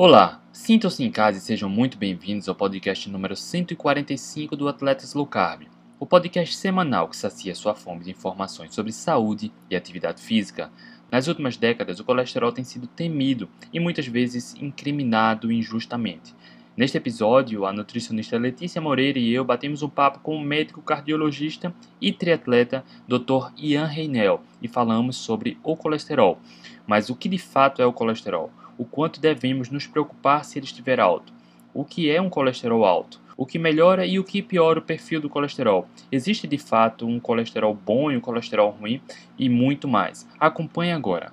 Olá, sintam-se em casa e sejam muito bem-vindos ao podcast número 145 do Atletas Low Carb, o podcast semanal que sacia sua fome de informações sobre saúde e atividade física. Nas últimas décadas, o colesterol tem sido temido e muitas vezes incriminado injustamente. Neste episódio, a nutricionista Letícia Moreira e eu batemos um papo com o médico cardiologista e triatleta Dr. Ian Reinel e falamos sobre o colesterol. Mas o que de fato é o colesterol? O quanto devemos nos preocupar se ele estiver alto, o que é um colesterol alto, o que melhora e o que piora o perfil do colesterol. Existe de fato um colesterol bom e um colesterol ruim e muito mais. Acompanhe agora.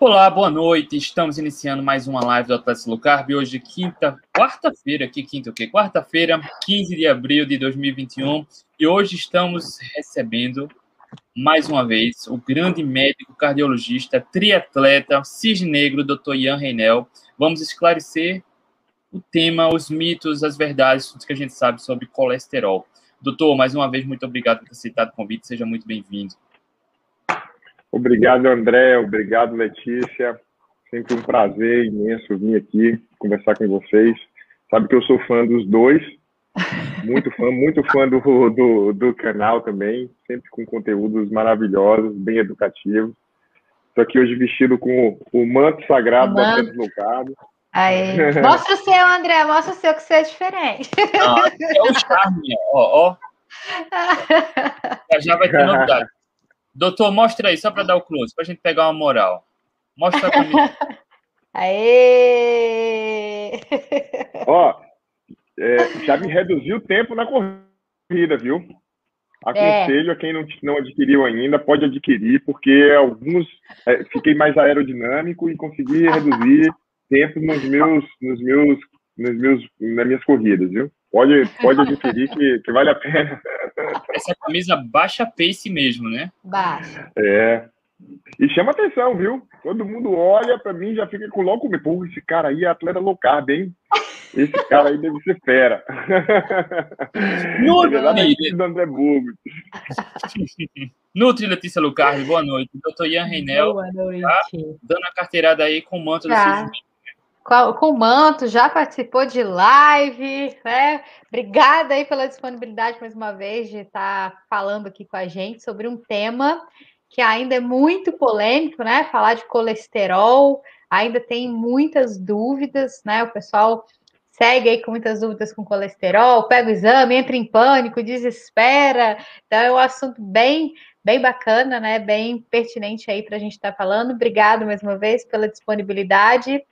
Olá, boa noite. Estamos iniciando mais uma live do Atlético Low Carb. Hoje, quinta, quarta-feira, aqui quinta o quê? Quarta-feira, 15 de abril de 2021. E hoje estamos recebendo mais uma vez, o grande médico cardiologista, triatleta, cisnegro, Dr. Ian Reinel. Vamos esclarecer o tema, os mitos, as verdades, tudo que a gente sabe sobre colesterol. Doutor, mais uma vez, muito obrigado por ter aceitado o convite, seja muito bem-vindo. Obrigado, André, obrigado, Letícia. Sempre um prazer imenso vir aqui conversar com vocês. Sabe que eu sou fã dos dois, muito fã, muito fã do, do, do canal também, sempre com conteúdos maravilhosos, bem educativos. Estou aqui hoje vestido com o manto sagrado da Lucado. Aí. Mostra o seu, André, mostra o seu, que você é diferente. Ah, é o charme, ó, ó. Já vai ter novidade. Doutor, mostra aí, só para dar o close, para a gente pegar uma moral. Mostra para mim. Aê! Ó, é, já me reduziu o tempo na corrida, viu? Aconselho é. a quem não, não adquiriu ainda, pode adquirir, porque alguns é, fiquei mais aerodinâmico e consegui reduzir tempo nos meus, nos meus, nos meus, nas minhas corridas, viu? Pode, pode adquirir que, que vale a pena. Essa camisa baixa pace mesmo, né? Baixa. É. E chama atenção, viu? Todo mundo olha para mim já fica com logo, pô, esse cara aí é atleta low carb, hein? Esse cara aí deve ser fera. Nutri, do André. Nutri Letícia Lucardi, boa noite. Doutor Ian Reinel. Boa noite. Tá dando a carteirada aí com o manto tá. com, com o manto, já participou de live, né? Obrigada aí pela disponibilidade mais uma vez de estar falando aqui com a gente sobre um tema que ainda é muito polêmico, né? Falar de colesterol, ainda tem muitas dúvidas, né? O pessoal segue aí com muitas dúvidas com colesterol, pega o exame, entra em pânico, desespera. Então é um assunto bem, bem bacana, né? Bem pertinente aí para a gente estar tá falando. Obrigado mais uma vez pela disponibilidade.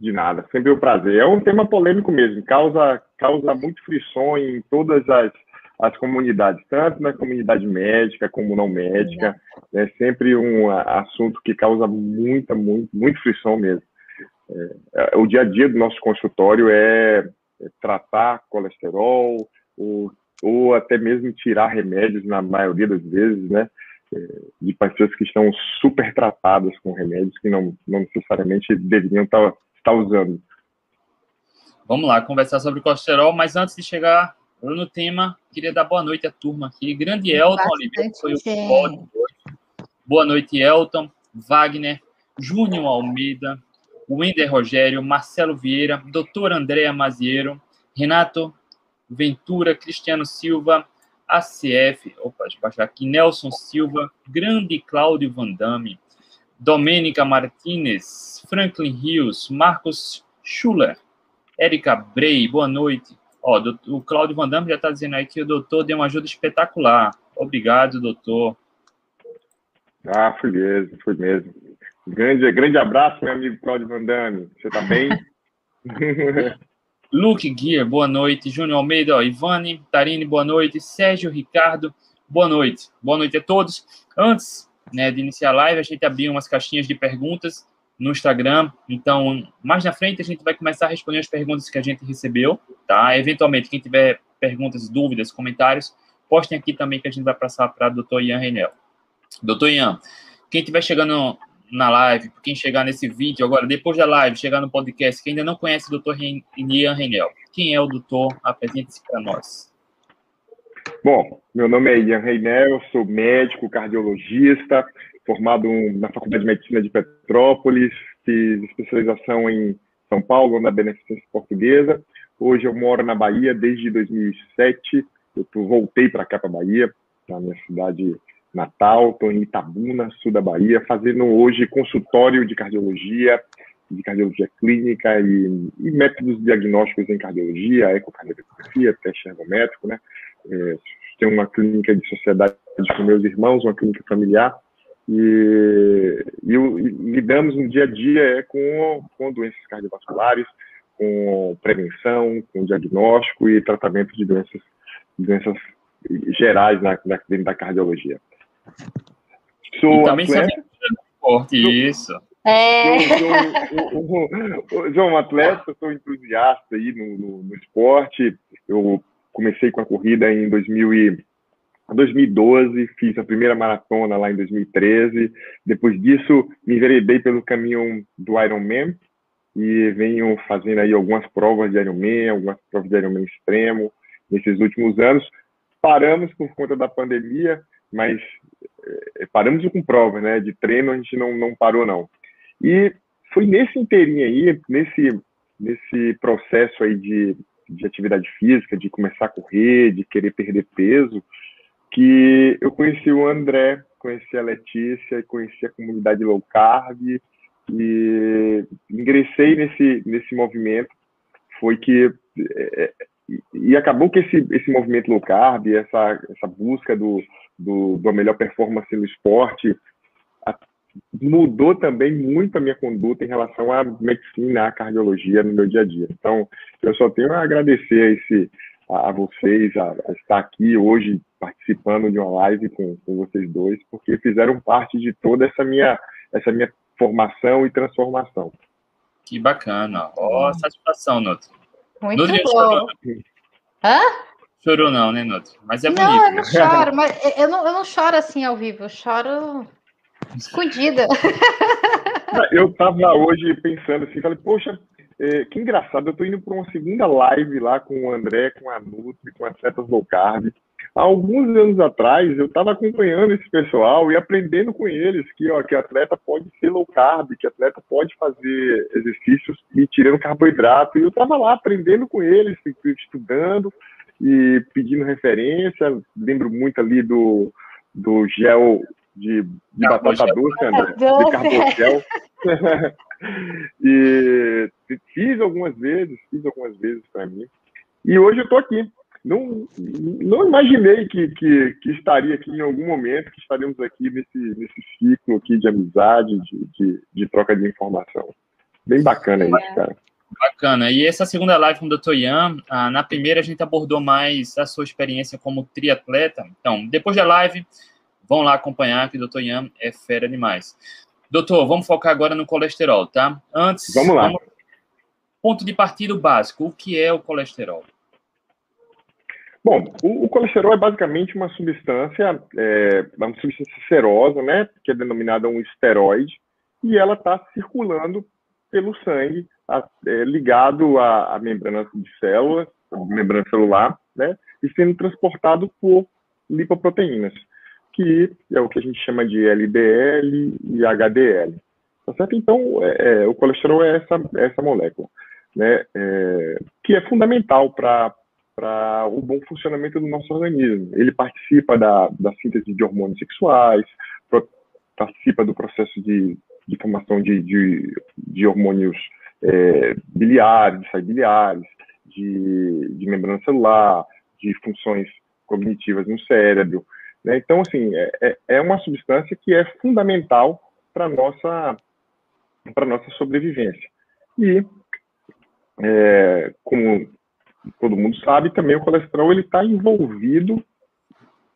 De nada, sempre um prazer. É um tema polêmico mesmo, causa, causa muito frição em todas as, as comunidades, tanto na comunidade médica como não médica. É sempre um assunto que causa muita, muito, muito frição mesmo. É, o dia a dia do nosso consultório é, é tratar colesterol ou, ou até mesmo tirar remédios na maioria das vezes, né? É, de pessoas que estão super tratadas com remédios que não, não necessariamente deveriam estar, estar usando. Vamos lá, conversar sobre colesterol, mas antes de chegar no tema, queria dar boa noite à turma aqui. Grande Elton Oliveira, foi o pódio hoje. Boa noite, Elton, Wagner, Júnior Almeida, Wender Rogério, Marcelo Vieira, Doutor Andréa Maziero, Renato Ventura, Cristiano Silva, ACF, opa, deixa eu baixar aqui, Nelson Silva, Grande Cláudio Vandame, Domênica Martinez, Franklin Rios, Marcos Schuller, Érica Brey, boa noite. Ó, o Cláudio Vandame já está dizendo aí que o doutor deu uma ajuda espetacular. Obrigado, doutor. Ah, fui mesmo, fui mesmo. Grande, grande abraço, meu amigo Claudio Vandame. Você está bem? Luke Guia, boa noite. Júnior Almeida, ó, Ivane, Tarine, boa noite. Sérgio Ricardo, boa noite. Boa noite a todos. Antes né, de iniciar a live, a gente abriu umas caixinhas de perguntas no Instagram. Então, mais na frente, a gente vai começar a responder as perguntas que a gente recebeu, tá? Eventualmente, quem tiver perguntas, dúvidas, comentários, postem aqui também que a gente vai passar para o doutor Ian Reinel. Doutor Ian, quem estiver chegando na live, quem chegar nesse vídeo agora, depois da live, chegar no podcast, que ainda não conhece o Dr. Ian Reinel. Quem é o doutor? Apresente-se para nós. Bom, meu nome é Ian Reinel, sou médico cardiologista, formado na Faculdade de Medicina de Petrópolis, fiz especialização em São Paulo, na Beneficência Portuguesa. Hoje eu moro na Bahia desde 2007. Eu voltei para cá, para Bahia, na minha cidade natal. Estou em Itabuna, sul da Bahia, fazendo hoje consultório de cardiologia, de cardiologia clínica e, e métodos diagnósticos em cardiologia, ecocardiografia, teste ergométrico, né? É, tenho uma clínica de sociedade com meus irmãos, uma clínica familiar, e, e, e lidamos no dia a dia é, com, com doenças cardiovasculares, com prevenção, com diagnóstico e tratamento de doenças, doenças gerais na, na, dentro da cardiologia. Sou e também atleta, esporte, isso. É. Sou, sou, sou, um atleta, sou entusiasta aí no, no, no esporte. Eu comecei com a corrida em 2000 e, 2012, fiz a primeira maratona lá em 2013. Depois disso, me enveredei pelo caminho do Ironman e venho fazendo aí algumas provas de Ironman, algumas provas de Ironman extremo nesses últimos anos. Paramos por conta da pandemia, mas é, paramos com provas, né? De treino a gente não, não parou, não. E foi nesse inteirinho aí, nesse, nesse processo aí de de atividade física, de começar a correr, de querer perder peso, que eu conheci o André, conheci a Letícia, conheci a comunidade low carb e ingressei nesse nesse movimento. Foi que é, e acabou que esse esse movimento low carb, essa essa busca do do, do melhor performance no esporte, mudou também muito a minha conduta em relação à medicina, à cardiologia no meu dia a dia. Então, eu só tenho a agradecer a, esse, a, a vocês, a, a, estar aqui hoje participando de uma live com, com vocês dois, porque fizeram parte de toda essa minha, essa minha formação e transformação. Que bacana. Ó, oh, satisfação, Nuto. Muito Nutri bom. Hã? Chorou não, né, Nuto? Mas é bonito. Não, eu não choro, mas eu não, eu não choro assim ao vivo, eu choro Escondida. Eu estava hoje pensando assim, falei, poxa, é, que engraçado, eu estou indo para uma segunda live lá com o André, com a Nutri, com as setas low carb. Há alguns anos atrás, eu estava acompanhando esse pessoal e aprendendo com eles que, ó, que atleta pode ser low carb, que atleta pode fazer exercícios e tirando carboidrato. E eu estava lá aprendendo com eles, estudando e pedindo referência. Lembro muito ali do, do gel de, de batata doce, André, de carboncel. e fiz algumas vezes, fiz algumas vezes para mim. E hoje eu estou aqui. Não, não imaginei que, que, que, estaria aqui em algum momento, que estaríamos aqui nesse, nesse ciclo aqui de amizade, de, de, de troca de informação. Bem bacana isso, é. cara. Bacana. E essa segunda live com o Dr. Ian, ah, na primeira a gente abordou mais a sua experiência como triatleta. Então, depois da live, Vão lá acompanhar que o Dr. Ian é fera demais. Doutor, vamos focar agora no colesterol, tá? Antes, vamos lá. Vamos... Ponto de partida básico. O que é o colesterol? Bom, o, o colesterol é basicamente uma substância, é, uma substância serosa, né, que é denominada um esteroide, e ela está circulando pelo sangue, a, é, ligado à, à membrana de células, membrana celular, né, e sendo transportado por lipoproteínas que é o que a gente chama de LDL e HDL. Tá certo? Então, é, é, o colesterol é essa, é essa molécula, né, é, que é fundamental para para o bom funcionamento do nosso organismo. Ele participa da, da síntese de hormônios sexuais, pro, participa do processo de, de formação de, de, de hormônios é, biliares, de biliares, de, de membrana celular, de funções cognitivas no cérebro. Né? Então, assim, é, é, é uma substância que é fundamental para nossa, nossa sobrevivência. E, é, como todo mundo sabe, também o colesterol ele está envolvido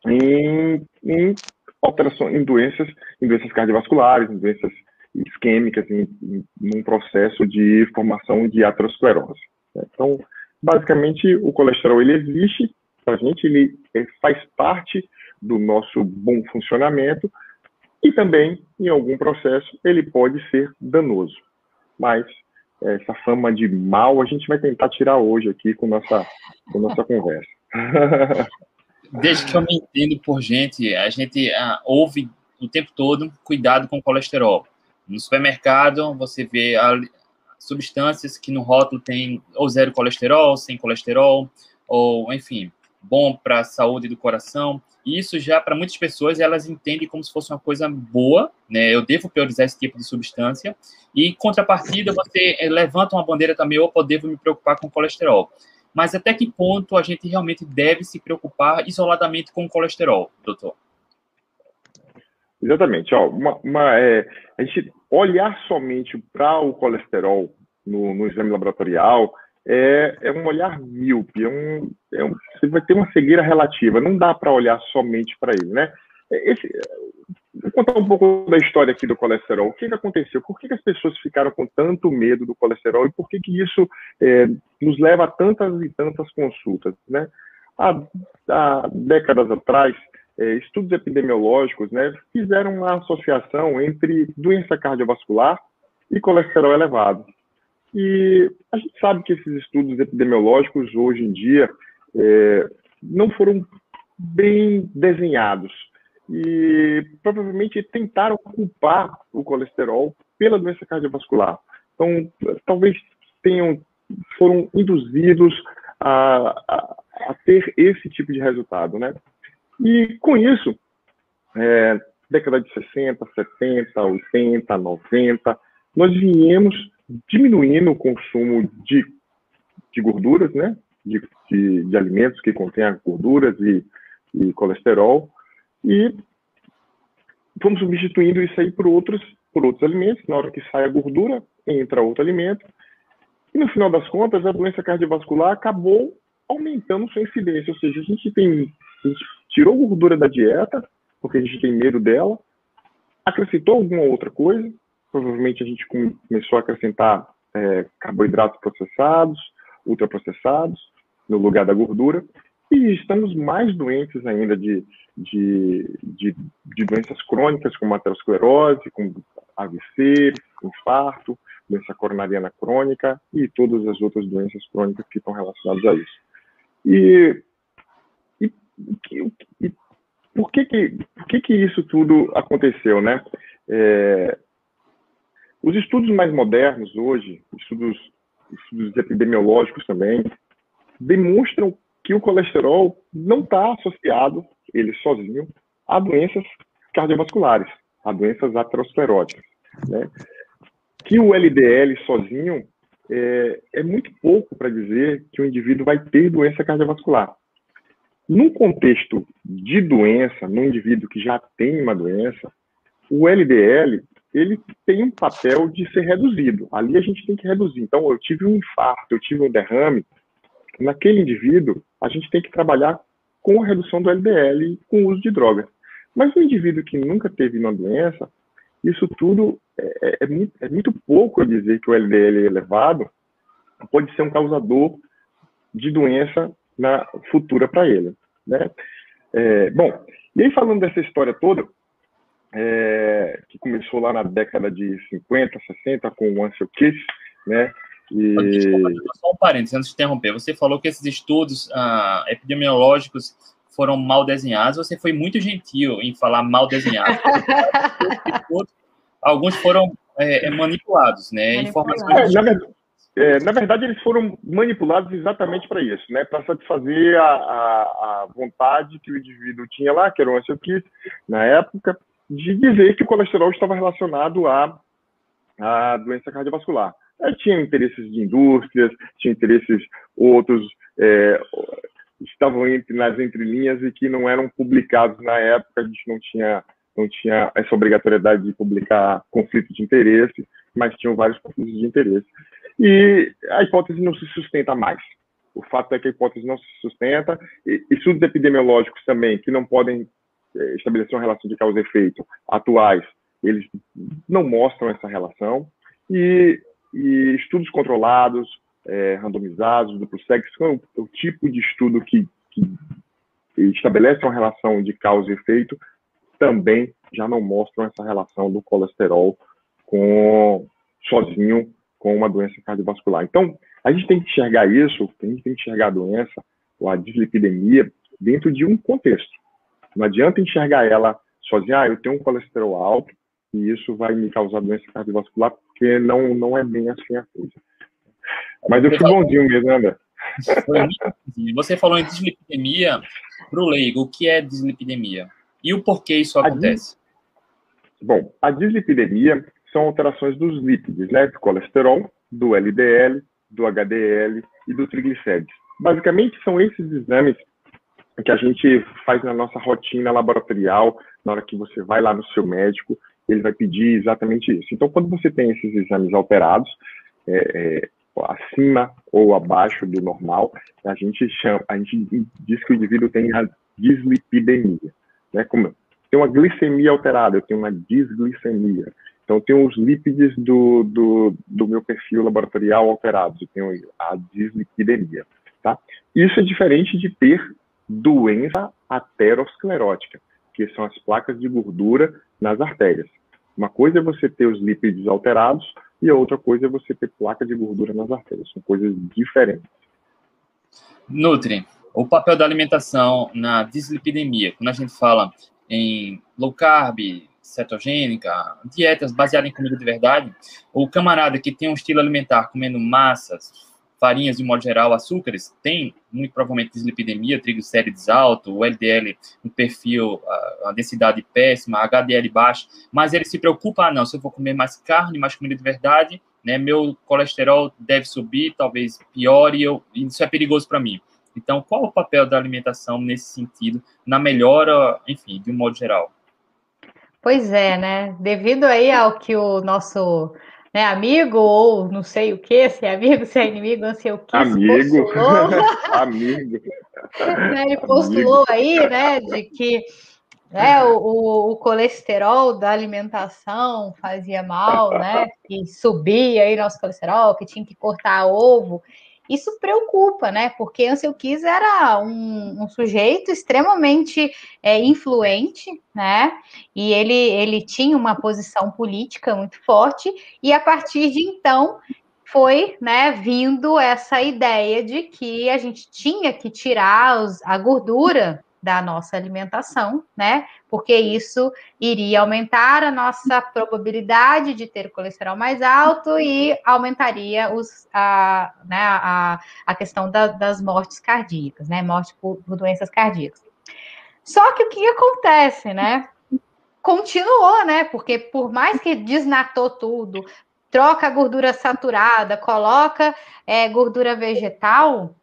em, em alterações, em doenças, em doenças cardiovasculares, em doenças isquêmicas, em, em, num processo de formação de aterosclerose. Né? Então, basicamente, o colesterol ele existe para a gente, ele faz parte do nosso bom funcionamento e também, em algum processo, ele pode ser danoso. Mas essa fama de mal a gente vai tentar tirar hoje aqui com nossa, com nossa conversa. Desde que eu me entendo por gente, a gente ah, ouve o tempo todo cuidado com o colesterol. No supermercado, você vê substâncias que no rótulo tem ou zero colesterol, sem colesterol, ou enfim, bom para a saúde do coração. E isso já, para muitas pessoas, elas entendem como se fosse uma coisa boa, né? Eu devo priorizar esse tipo de substância. E, em contrapartida, você eh, levanta uma bandeira também, opa, eu devo me preocupar com colesterol. Mas até que ponto a gente realmente deve se preocupar isoladamente com colesterol, doutor? Exatamente. Ó, uma, uma é, a gente olhar somente para o colesterol no, no, exame laboratorial é, é um olhar míope, é um, é um, você vai ter uma cegueira relativa, não dá para olhar somente para ele, né? Esse, vou contar um pouco da história aqui do colesterol. O que, que aconteceu? Por que, que as pessoas ficaram com tanto medo do colesterol e por que, que isso é, nos leva a tantas e tantas consultas, né? Há, há décadas atrás, é, estudos epidemiológicos né, fizeram uma associação entre doença cardiovascular e colesterol elevado. E a gente sabe que esses estudos epidemiológicos, hoje em dia, é, não foram bem desenhados. E provavelmente tentaram culpar o colesterol pela doença cardiovascular. Então, talvez tenham foram induzidos a, a, a ter esse tipo de resultado, né? E com isso, é, década de 60, 70, 80, 90, nós viemos diminuindo o consumo de, de gorduras, né? De, de, de alimentos que contêm gorduras e, e colesterol, e vamos substituindo isso aí por outros, por outros alimentos. Na hora que sai a gordura, entra outro alimento. E no final das contas, a doença cardiovascular acabou aumentando sua incidência. Ou seja, a gente tem a gente tirou gordura da dieta, porque a gente tem medo dela, acrescentou alguma outra coisa, provavelmente a gente começou a acrescentar é, carboidratos processados, ultraprocessados, no lugar da gordura, e estamos mais doentes ainda de, de, de, de doenças crônicas, como aterosclerose, como AVC, infarto, doença coronariana crônica e todas as outras doenças crônicas que estão relacionadas a isso. E por que que, por que que isso tudo aconteceu, né? É, os estudos mais modernos hoje, estudos, estudos epidemiológicos também, demonstram que o colesterol não está associado, ele sozinho, a doenças cardiovasculares, a doenças ateroscleróticas, né? Que o LDL sozinho é, é muito pouco para dizer que o indivíduo vai ter doença cardiovascular. Num contexto de doença, num indivíduo que já tem uma doença, o LDL ele tem um papel de ser reduzido. Ali a gente tem que reduzir. Então, eu tive um infarto, eu tive um derrame, naquele indivíduo a gente tem que trabalhar com a redução do LDL com o uso de drogas. Mas o indivíduo que nunca teve uma doença, isso tudo é, é, é muito, é muito pouco dizer que o LDL é elevado pode ser um causador de doença na futura para ele. Né? É, bom, e aí falando dessa história toda, é, que começou lá na década de 50, 60 com o Ansel Keys, né? E... Desculpa, só um parênteses, antes de interromper. Você falou que esses estudos ah, epidemiológicos foram mal desenhados. Você foi muito gentil em falar mal desenhados. Alguns foram é, manipulados, né? Informações. É, na, é, na verdade, eles foram manipulados exatamente para isso, né? Para satisfazer a, a, a, vontade que o indivíduo tinha lá, que era o ansiokis, na época, de dizer que o colesterol estava relacionado à, à doença cardiovascular. É, tinha interesses de indústrias, tinha interesses outros, é, estavam entre, nas entrelinhas e que não eram publicados na época, a gente não tinha, não tinha essa obrigatoriedade de publicar conflito de interesse, mas tinham vários conflitos de interesse e a hipótese não se sustenta mais. O fato é que a hipótese não se sustenta, e estudos epidemiológicos também, que não podem é, estabelecer uma relação de causa e efeito atuais, eles não mostram essa relação, e, e estudos controlados, é, randomizados, duplo sexo, são o, o tipo de estudo que, que estabelece uma relação de causa e efeito, também já não mostram essa relação do colesterol com sozinho com uma doença cardiovascular. Então, a gente tem que enxergar isso, a gente tem que enxergar a doença, ou a dislipidemia, dentro de um contexto. Não adianta enxergar ela sozinha, ah, eu tenho um colesterol alto, e isso vai me causar doença cardiovascular, porque não, não é bem assim a coisa. Mas eu fui bonzinho mesmo, né, André? Você falou em dislipidemia para o leigo. O que é dislipidemia? E o porquê isso acontece? A Bom, a dislipidemia são alterações dos lípidos, né? Do colesterol, do LDL, do HDL e do triglicérides. Basicamente, são esses exames que a gente faz na nossa rotina laboratorial, na hora que você vai lá no seu médico, ele vai pedir exatamente isso. Então, quando você tem esses exames alterados, é, é, acima ou abaixo do normal, a gente chama, a gente diz que o indivíduo tem a dislipidemia, né? Como tem uma glicemia alterada, eu tenho uma desglicemia. Então, eu tenho os lípides do, do, do meu perfil laboratorial alterados, eu tenho a dislipidemia, tá? Isso é diferente de ter doença aterosclerótica, que são as placas de gordura nas artérias. Uma coisa é você ter os lípides alterados e a outra coisa é você ter placa de gordura nas artérias. São coisas diferentes. Nutri, o papel da alimentação na dislipidemia, quando a gente fala em low carb, cetogênica, dietas baseadas em comida de verdade, o camarada que tem um estilo alimentar comendo massas, farinhas de modo geral, açúcares, tem muito provavelmente dislipidemia, triglicérides alto, o LDL no perfil, a, a, densidade péssima, HDL baixo, mas ele se preocupa, ah, não, se eu vou comer mais carne, mais comida de verdade, né, meu colesterol deve subir, talvez piore, eu, isso é perigoso para mim. Então, qual o papel da alimentação nesse sentido, na melhora, enfim, de um modo geral? Pois é, né? Devido aí ao que o nosso né, amigo, ou não sei o que, se é amigo, se é inimigo, não sei o que. Amigo. amigo. Né, ele postulou amigo. aí, né, de que né, o, o, colesterol da alimentação fazia mal, né, que subia aí nosso colesterol, que tinha que cortar ovo. Isso preocupa, né? Porque Ansel Keys era um, um sujeito extremamente é, influente, né? E ele, ele tinha uma posição política muito forte, e a partir de então foi né, vindo essa ideia de que a gente tinha que tirar os, a gordura da nossa alimentação, né? Porque isso iria aumentar a nossa probabilidade de ter colesterol mais alto e aumentaria os, a, né, a, a questão da, das mortes cardíacas, né? Morte por, por doenças cardíacas. Só que o que acontece, né? Continuou, né? Porque por mais que desnatou tudo, troca a gordura saturada, coloca é, gordura vegetal,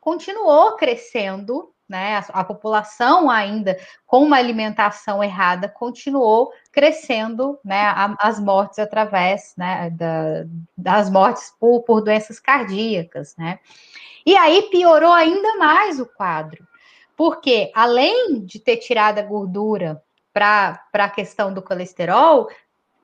continuou crescendo né? A, a, população ainda com uma alimentação errada continuou crescendo, né? A, as mortes através, né? Da, das mortes por, por doenças cardíacas, né? E aí piorou ainda mais o quadro, porque além de ter tirado a gordura para a questão do colesterol,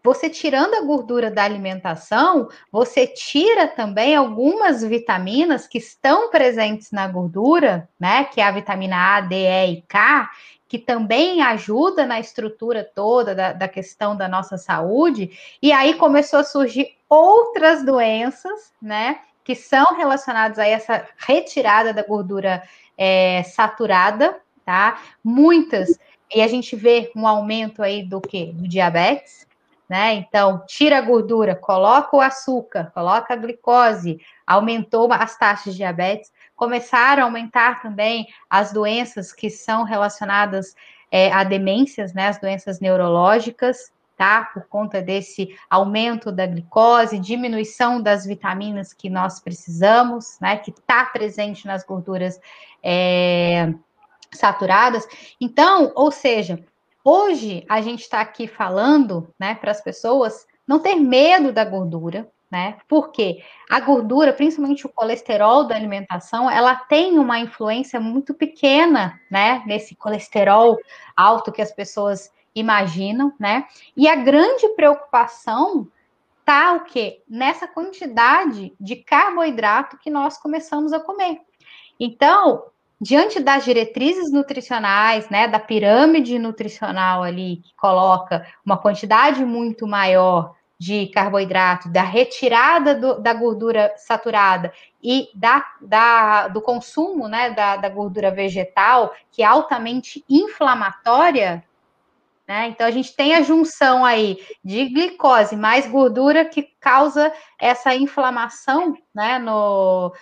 você tirando a gordura da alimentação, você tira também algumas vitaminas que estão presentes na gordura, né? Que é a vitamina A, D, E e K, que também ajuda na estrutura toda da, da questão da nossa saúde. E aí começou a surgir outras doenças, né? Que são relacionadas a essa retirada da gordura é, saturada, tá? Muitas. E a gente vê um aumento aí do que? Do diabetes, né? Então, tira a gordura, coloca o açúcar, coloca a glicose, aumentou as taxas de diabetes, começaram a aumentar também as doenças que são relacionadas é, a demências, né? As doenças neurológicas, tá? Por conta desse aumento da glicose, diminuição das vitaminas que nós precisamos, né? Que está presente nas gorduras é, saturadas. Então, ou seja, Hoje a gente está aqui falando, né, para as pessoas não ter medo da gordura, né? Porque a gordura, principalmente o colesterol da alimentação, ela tem uma influência muito pequena, né, nesse colesterol alto que as pessoas imaginam, né? E a grande preocupação tá o quê? Nessa quantidade de carboidrato que nós começamos a comer. Então, diante das diretrizes nutricionais, né, da pirâmide nutricional ali, que coloca uma quantidade muito maior de carboidrato, da retirada do, da gordura saturada e da, da, do consumo né, da, da gordura vegetal, que é altamente inflamatória, Né? Então, a gente tem a junção aí de glicose mais gordura que causa essa inflamação né, no,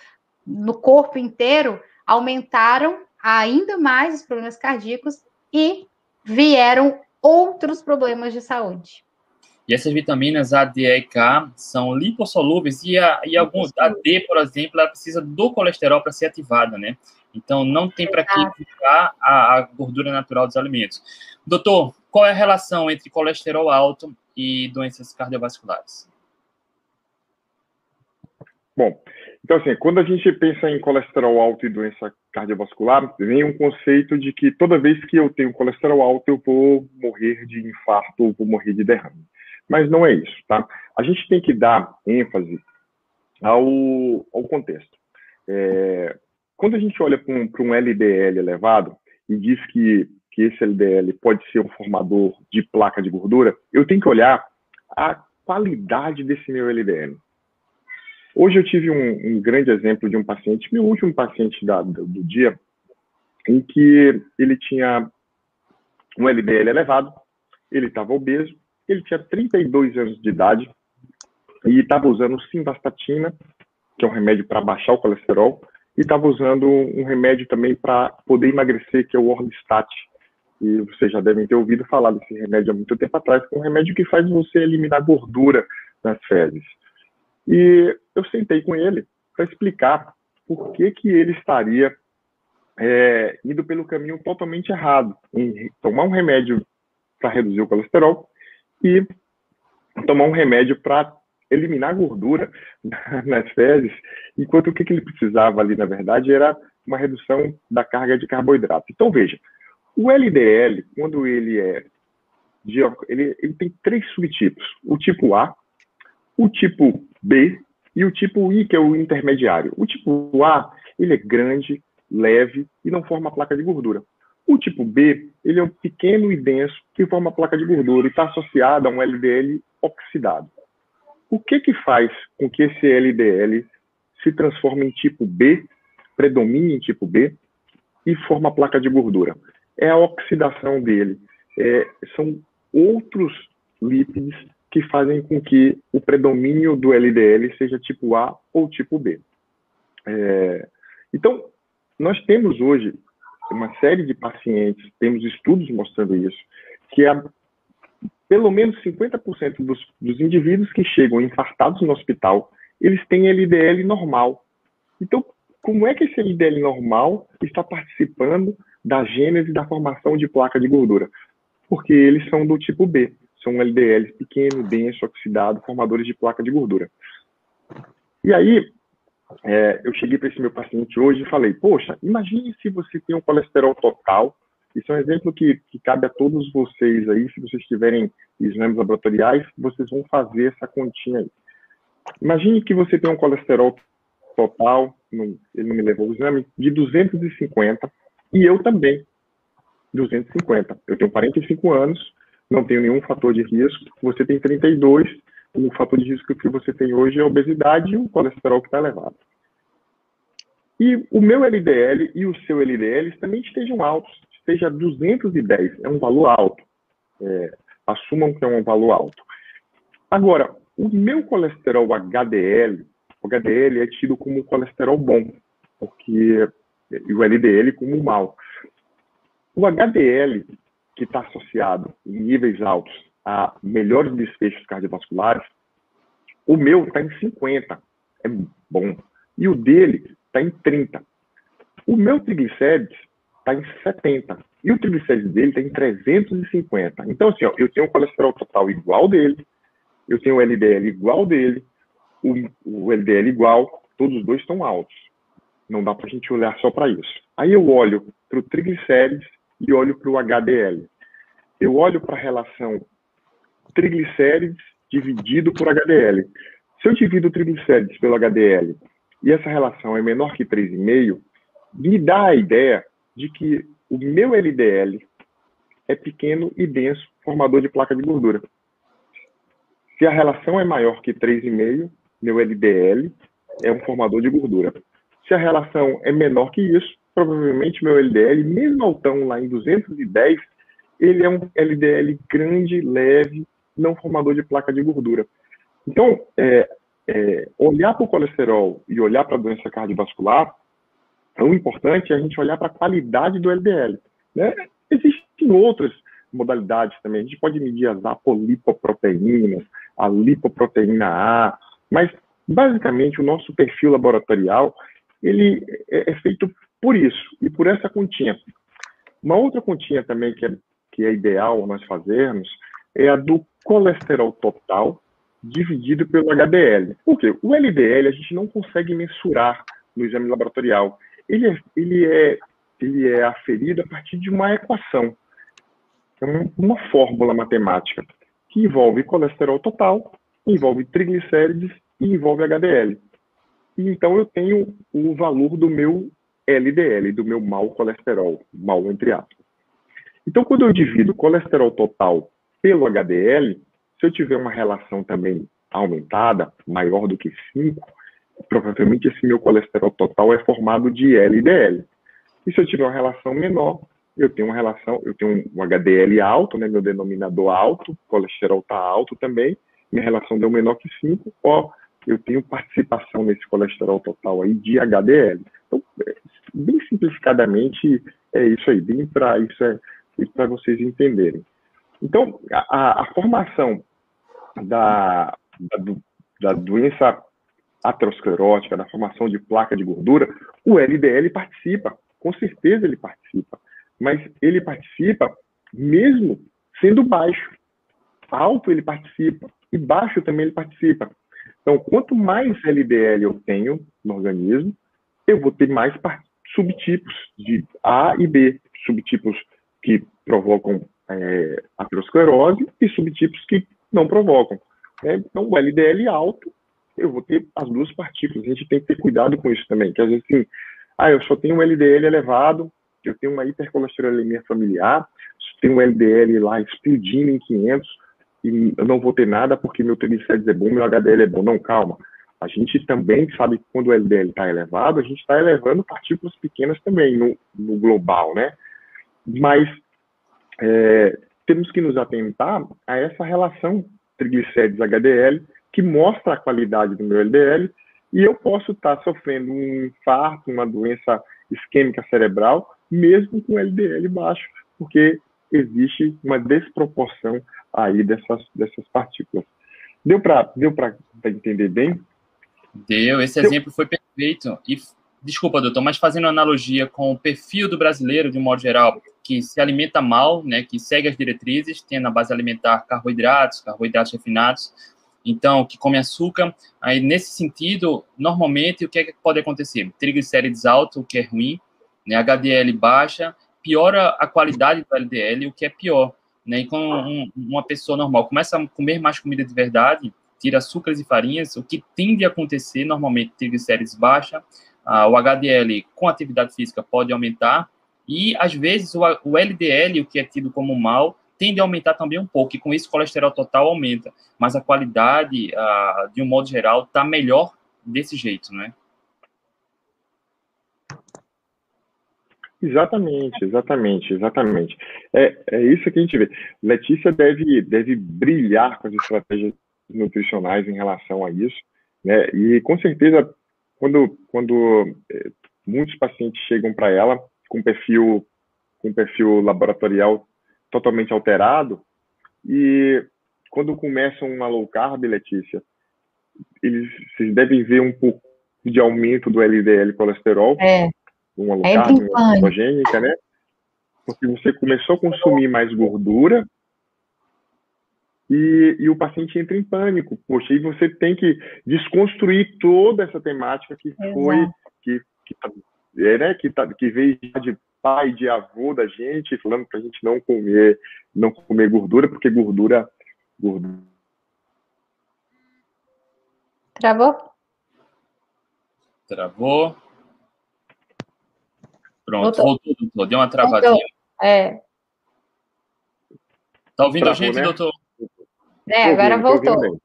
no corpo inteiro, aumentaram ainda mais os problemas cardíacos e vieram outros problemas de saúde. E essas vitaminas A, D, E e K são lipossolúveis e, a, e alguns, a D, por exemplo, ela precisa do colesterol para ser ativada, né? Então, não tem para que ficar a, a, gordura natural dos alimentos. Doutor, qual é a relação entre colesterol alto e doenças cardiovasculares? Bom, então assim, quando a gente pensa em colesterol alto e doença cardiovascular, vem um conceito de que toda vez que eu tenho colesterol alto, eu vou morrer de infarto ou vou morrer de derrame. Mas não é isso, tá? A gente tem que dar ênfase ao, ao contexto. É, quando a gente olha para um, um LDL elevado e diz que, que esse LDL pode ser um formador de placa de gordura, eu tenho que olhar a qualidade desse meu LDL. Hoje eu tive um, um grande exemplo de um paciente, meu último paciente da, do, do dia, em que ele tinha um LDL elevado, ele estava obeso, ele tinha 32 anos de idade e estava usando simvastatina, que é um remédio para baixar o colesterol, e estava usando um remédio também para poder emagrecer, que é o Orlistat. E vocês já devem ter ouvido falar desse remédio há muito tempo atrás, que é um remédio que faz você eliminar gordura nas fezes. E eu sentei com ele para explicar por que, que ele estaria é, indo pelo caminho totalmente errado, em tomar um remédio para reduzir o colesterol e tomar um remédio para eliminar gordura nas fezes, enquanto o que, que ele precisava ali, na verdade, era uma redução da carga de carboidrato. Então, veja, o LDL, quando ele é de, ele, ele tem três subtipos: o tipo A, o tipo B e o tipo I, que é o intermediário. O tipo A, ele é grande, leve e não forma placa de gordura. O tipo B, ele é um pequeno e denso que forma placa de gordura e está associado a um LDL oxidado. O que que faz com que esse LDL se transforme em tipo B, predomine em tipo B e forma placa de gordura? É a oxidação dele. É, são outros lípides que fazem com que o predomínio do LDL seja tipo A ou tipo B. É, então, nós temos hoje uma série de pacientes, temos estudos mostrando isso, que há pelo menos 50% dos, dos indivíduos que chegam infartados no hospital, eles têm LDL normal. Então, como é que esse LDL normal está participando da gênese da formação de placa de gordura? Porque eles são do tipo B, são LDLs pequeno, denso, oxidado, formadores de placa de gordura. E aí, é, eu cheguei para esse meu paciente hoje e falei, poxa, imagine se você tem um colesterol total, isso é um exemplo que, que cabe a todos vocês aí, se vocês tiverem exames laboratoriais, vocês vão fazer essa continha aí. Imagine que você tem um colesterol total, não, ele não me levou o exame, de 250, e eu também, 250. Eu tenho 45 anos, não tenho nenhum fator de risco, você tem 32, o fator de risco que você tem hoje é a obesidade e o colesterol que está elevado. E o meu LDL e o seu LDL também estejam altos, esteja 210, é um valor alto. É, assumam que é um valor alto. Agora, o meu colesterol HDL, o HDL é tido como colesterol bom, porque e o LDL como mal. O HDL, que está associado em níveis altos a melhores desfechos cardiovasculares, o meu está em 50, é bom. E o dele está em 30. O meu triglicérides está em 70. E o triglicérides dele está em 350. Então, assim, ó, eu tenho o colesterol total igual dele, eu tenho o LDL igual dele, o, o LDL igual, todos os dois estão altos. Não dá para a gente olhar só para isso. Aí eu olho para o triglicérides e olho para o HDL. Eu olho para a relação triglicérides dividido por HDL. Se eu divido triglicérides pelo HDL e essa relação é menor que 3,5, me dá a ideia de que o meu LDL é pequeno e denso, formador de placa de gordura. Se a relação é maior que 3,5, meu LDL é um formador de gordura. Se a relação é menor que isso, provavelmente meu LDL, mesmo altão lá em 210, ele é um LDL grande, leve, não formador de placa de gordura. Então, é, é, olhar para o colesterol e olhar para a doença cardiovascular, tão importante é a gente olhar para a qualidade do LDL. Né? Existem outras modalidades também. A gente pode medir as apolipoproteínas, a lipoproteína A, mas basicamente o nosso perfil laboratorial ele é, é feito por isso e por essa continha. Uma outra continha também que é, que é ideal nós fazermos é a do colesterol total dividido pelo HDL. Por quê? O LDL a gente não consegue mensurar no exame laboratorial. Ele é, ele é, ele é aferido a partir de uma equação, é uma fórmula matemática que envolve colesterol total, envolve triglicérides e envolve HDL. E então eu tenho o valor do meu LDL, do meu mau colesterol, mal entre aspas. Então, quando eu divido colesterol total pelo HDL, se eu tiver uma relação também aumentada, maior do que 5, provavelmente esse meu colesterol total é formado de LDL. E se eu tiver uma relação menor, eu tenho uma relação, eu tenho um HDL alto, né, meu denominador alto, colesterol está alto também, minha relação deu menor que 5, ó, eu tenho participação nesse colesterol total aí de HDL. Então, é, bem simplificadamente, é isso aí, bem para isso é para vocês entenderem. Então, a, a formação da, da, da doença aterosclerótica, da formação de placa de gordura, o LDL participa, com certeza ele participa, mas ele participa mesmo sendo baixo. Alto ele participa e baixo também ele participa. Então, quanto mais LDL eu tenho no organismo, eu vou ter mais subtipos de A e B, subtipos que provocam é, aterosclerose e subtipos que não provocam. Né? Então, o LDL alto, eu vou ter as duas partículas. A gente tem que ter cuidado com isso também, que às vezes assim, ah, eu só tenho um LDL elevado, eu tenho uma hipercolesterolemia familiar, tenho um LDL lá explodindo em 500 e eu não vou ter nada porque meu triglicérides é bom, meu HDL é bom. Não, calma. A gente também sabe que quando o LDL está elevado, a gente está elevando partículas pequenas também no, no global, né? Mas é, temos que nos atentar a essa relação triglicérides-HDL, que mostra a qualidade do meu LDL, e eu posso estar sofrendo um infarto, uma doença isquêmica cerebral, mesmo com LDL baixo, porque existe uma desproporção aí dessas, dessas partículas. Deu para deu entender bem? Deu, esse deu. exemplo foi perfeito. E desculpa, doutor, mas fazendo analogia com o perfil do brasileiro, de um modo geral, que se alimenta mal, né, que segue as diretrizes, tem na base alimentar carboidratos, carboidratos refinados, então, que come açúcar, aí nesse sentido, normalmente, o que, é que pode acontecer? Triglicérides alto, o que é ruim, né, HDL baixa, piora a qualidade do LDL, o que é pior, né, e quando um, uma pessoa normal. Começa a comer mais comida de verdade, tira açúcares e farinhas, o que tende a acontecer, normalmente, triglicérides baixa, ah, o HDL com atividade física pode aumentar, e às vezes o, o LDL, o que é tido como mal, tende a aumentar também um pouco, e com isso o colesterol total aumenta, mas a qualidade, ah, de um modo geral, está melhor desse jeito, né? Exatamente, exatamente, exatamente. É, é isso que a gente vê. Letícia deve, deve brilhar com as estratégias nutricionais em relação a isso, né? E com certeza quando, quando é, muitos pacientes chegam para ela com perfil com perfil laboratorial totalmente alterado e quando começam uma low carb, Letícia, eles vocês devem ver um pouco de aumento do LDL colesterol, é. Uma low carb, uma cetogênica, né? Porque você começou a consumir mais gordura e, e, o paciente entra em pânico. Poxa, e você tem que desconstruir toda essa temática que foi, que, que, tá, é, né, que, tá, que veio de pai, de avô da gente, falando para a gente não comer, não comer gordura, porque gordura, gordura. Travou? Travou. Pronto, voltou, voltou, Deu uma travadinha. Voltou. É. Tá ouvindo Travou, a gente, né? doutor? É, agora voltou.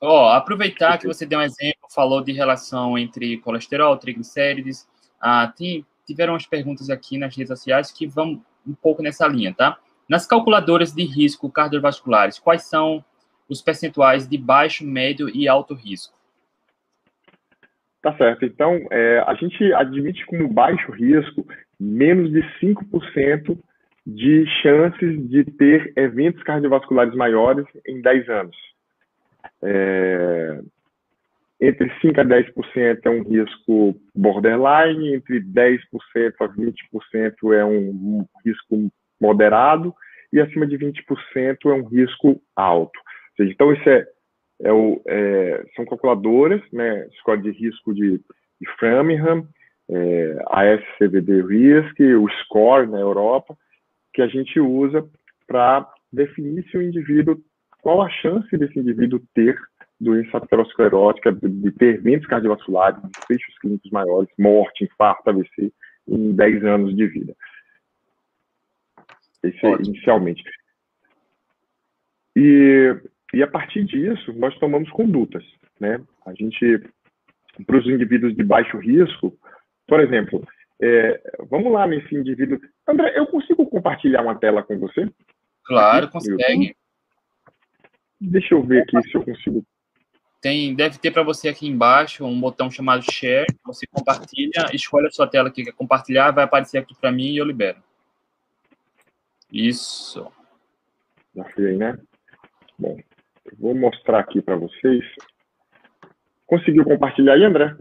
Ó, aproveitar que você deu um exemplo, falou de relação entre colesterol, triglicérides. Ah, tem, tiveram umas perguntas aqui nas redes sociais que vão um pouco nessa linha, tá? Nas calculadoras de risco cardiovasculares, quais são os percentuais de baixo, médio e alto risco? Tá certo. Então, é, a gente admite como baixo risco menos de 5% de chances de ter eventos cardiovasculares maiores em 10 anos. É, entre 5% a 10% é um risco borderline, entre 10% a 20% é um risco moderado e acima de 20% é um risco alto. Seja, então, isso é, é o, é, são calculadoras, né, score de risco de, de Framingham, é, a SCVD Risk, o SCORE na Europa, que a gente usa para definir se o indivíduo, qual a chance desse indivíduo ter doença aterosclerótica, de ter eventos cardiovasculares, desfechos clínicos maiores, morte, infarto, AVC, em 10 anos de vida. Esse é inicialmente. E, e a partir disso, nós tomamos condutas. Né? A gente, para os indivíduos de baixo risco, por exemplo, é, vamos lá nesse indivíduo. André, eu consigo compartilhar uma tela com você? Claro, consegue. Deixa eu ver aqui se eu consigo tem, deve ter para você aqui embaixo um botão chamado Share. Você compartilha, escolhe a sua tela que quer compartilhar, vai aparecer aqui para mim e eu libero. Isso. Já fui, né? Bom, vou mostrar aqui para vocês. Conseguiu compartilhar aí, André?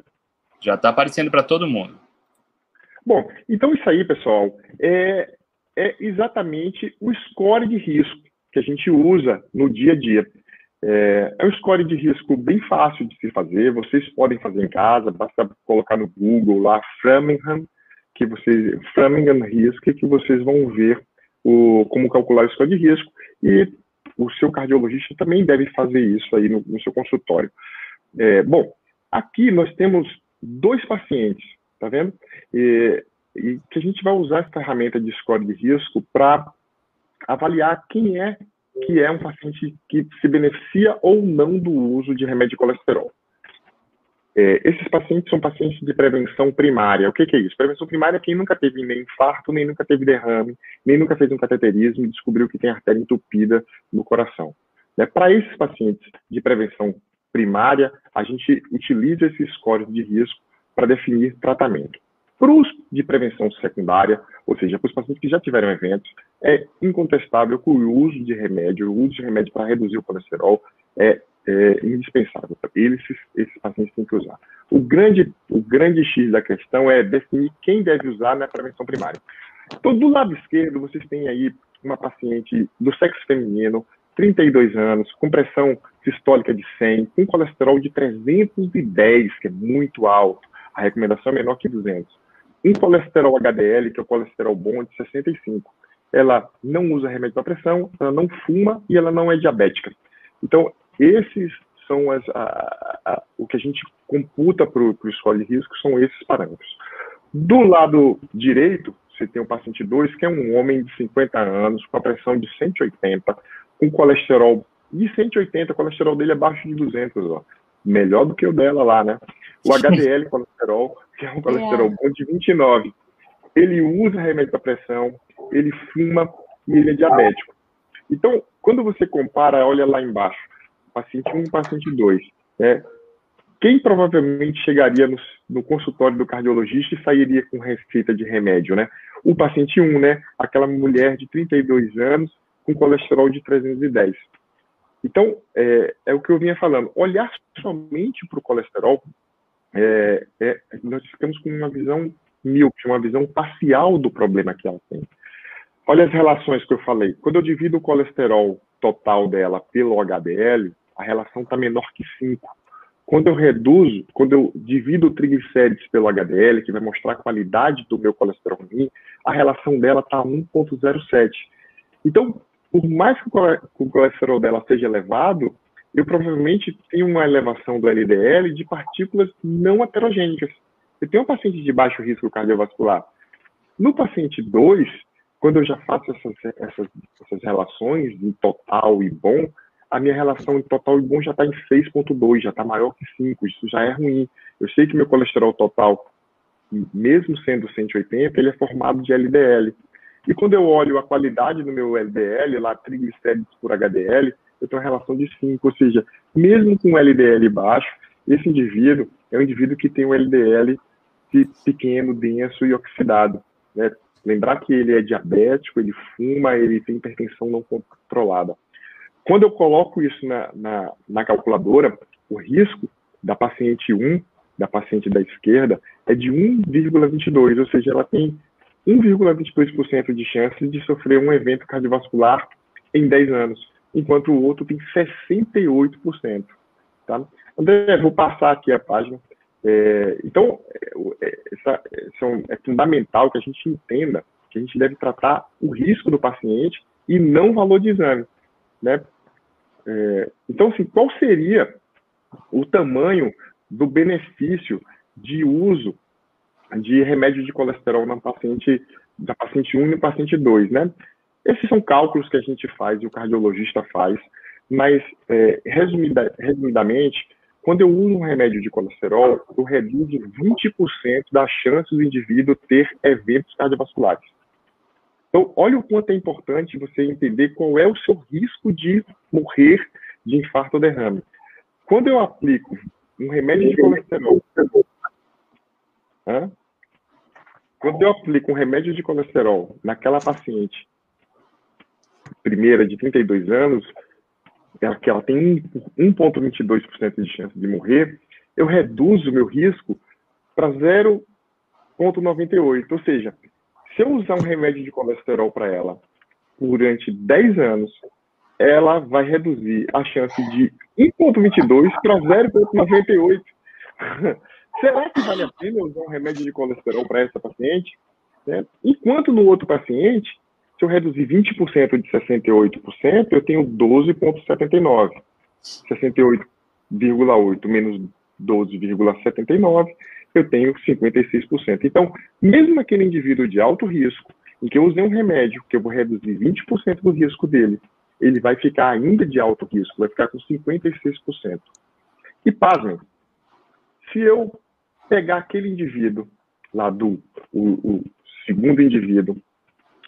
Já está aparecendo para todo mundo. Bom, então isso aí, pessoal, é, é exatamente o score de risco que a gente usa no dia a dia. É, é um score de risco bem fácil de se fazer, vocês podem fazer em casa, basta colocar no Google lá Framingham, que vocês, Framingham Risk, que vocês vão ver o, como calcular o score de risco e o seu cardiologista também deve fazer isso aí no, no seu consultório. É, bom, aqui nós temos dois pacientes, tá vendo? E, e que a gente vai usar essa ferramenta de score de risco para avaliar quem é que é um paciente que se beneficia ou não do uso de remédio de colesterol. É, esses pacientes são pacientes de prevenção primária. O que, que, é isso? Prevenção primária é quem nunca teve nem infarto, nem nunca teve derrame, nem nunca fez um cateterismo e descobriu que tem artéria entupida no coração. Né? Para esses pacientes de prevenção primária, a gente utiliza esses scores de risco para definir tratamento. Para os de prevenção secundária, ou seja, para os pacientes que já tiveram eventos, é incontestável que o uso de remédio, o uso de remédio para reduzir o colesterol é, é indispensável. Eles, esses pacientes têm que usar. O grande, o grande X da questão é definir quem deve usar na prevenção primária. Então, do lado esquerdo, vocês têm aí uma paciente do sexo feminino, 32 anos, com pressão sistólica de 100, com colesterol de 310, que é muito alto. A recomendação é menor que 200 um colesterol HDL, que é o colesterol bom, é de 65. Ela não usa remédio para pressão, ela não fuma e ela não é diabética. Então, esses são as, a, a, o que a gente computa para o score de risco, são esses parâmetros. Do lado direito, você tem o paciente 2, que é um homem de 50 anos, com a pressão de 180, com colesterol de 180, o colesterol dele é abaixo de 200, ó. melhor do que o dela lá, né? O HDL colesterol que é um colesterol é. bom de 29. Ele usa remédio para pressão, ele fuma e ele é diabético. Então, quando você compara, olha lá embaixo, paciente 1 e paciente 2, né? Quem provavelmente chegaria no, no, consultório do cardiologista e sairia com receita de remédio, né? O paciente 1, né? Aquela mulher de 32 anos com colesterol de 310. Então, é, é o que eu vinha falando. Olhar somente para o colesterol é, é, nós ficamos com uma visão míope, uma visão parcial do problema que ela tem. Olha as relações que eu falei. Quando eu divido o colesterol total dela pelo HDL, a relação está menor que 5. Quando eu reduzo, quando eu divido o triglicérides pelo HDL, que vai mostrar a qualidade do meu colesterol ruim, a relação dela está 1,07. Então, por mais que o colesterol dela seja elevado, eu provavelmente tenho uma elevação do LDL de partículas não heterogênicas. Eu tenho um paciente de baixo risco cardiovascular. No paciente 2, quando eu já faço essas, essas, essas relações em total e bom, a minha relação total bom já está em 6,2, já está maior que 5, isso já é ruim. Eu sei que meu colesterol total, mesmo sendo 180, ele é formado de LDL. E quando eu olho a qualidade do meu LDL, lá triglicéridos por HDL, eu tenho uma relação de 5, ou seja, mesmo com LDL baixo, esse indivíduo é um indivíduo que tem um LDL pequeno, denso e oxidado. Né? Lembrar que ele é diabético, ele fuma, ele tem hipertensão não controlada. Quando eu coloco isso na, na, na calculadora, o risco da paciente 1, da paciente da esquerda, é de 1,22, ou seja, ela tem 1,22% de chance de sofrer um evento cardiovascular em 10 anos, enquanto o outro tem 68%. Tá? André, vou passar aqui a página. É, então, é, essa é fundamental que a gente entenda que a gente deve tratar o risco do paciente e não o valor de exame. Né? É, então, assim, qual seria o tamanho do benefício de uso de remédio de colesterol na paciente, da paciente 1 e paciente 2, né? Esses são cálculos que a gente faz e o cardiologista faz, mas, é, resumida, resumidamente, quando eu uso um remédio de colesterol, eu reduzo 20% da chance do indivíduo ter eventos cardiovasculares. Então, olha o quanto é importante você entender qual é o seu risco de morrer de infarto ou derrame. Quando eu aplico um remédio de colesterol, quando eu aplico um remédio de colesterol naquela paciente primeira de 32 anos, ela, que ela tem 1,22% de chance de morrer, eu reduzo o meu risco para 0,98. Ou seja, se eu usar um remédio de colesterol para ela durante 10 anos, ela vai reduzir a chance de 1,22 para 0,98. Será que vale a pena usar um remédio de colesterol para essa paciente? Né? Enquanto no outro paciente, se eu reduzir 20% de 68%, eu tenho 12,79. 68,8 menos 12,79, eu tenho 56%. Então, mesmo aquele indivíduo de alto risco, em que eu usei um remédio que eu vou reduzir 20% do risco dele, ele vai ficar ainda de alto risco, vai ficar com 56%. E pasmem, se eu pegar aquele indivíduo lá do o, o segundo indivíduo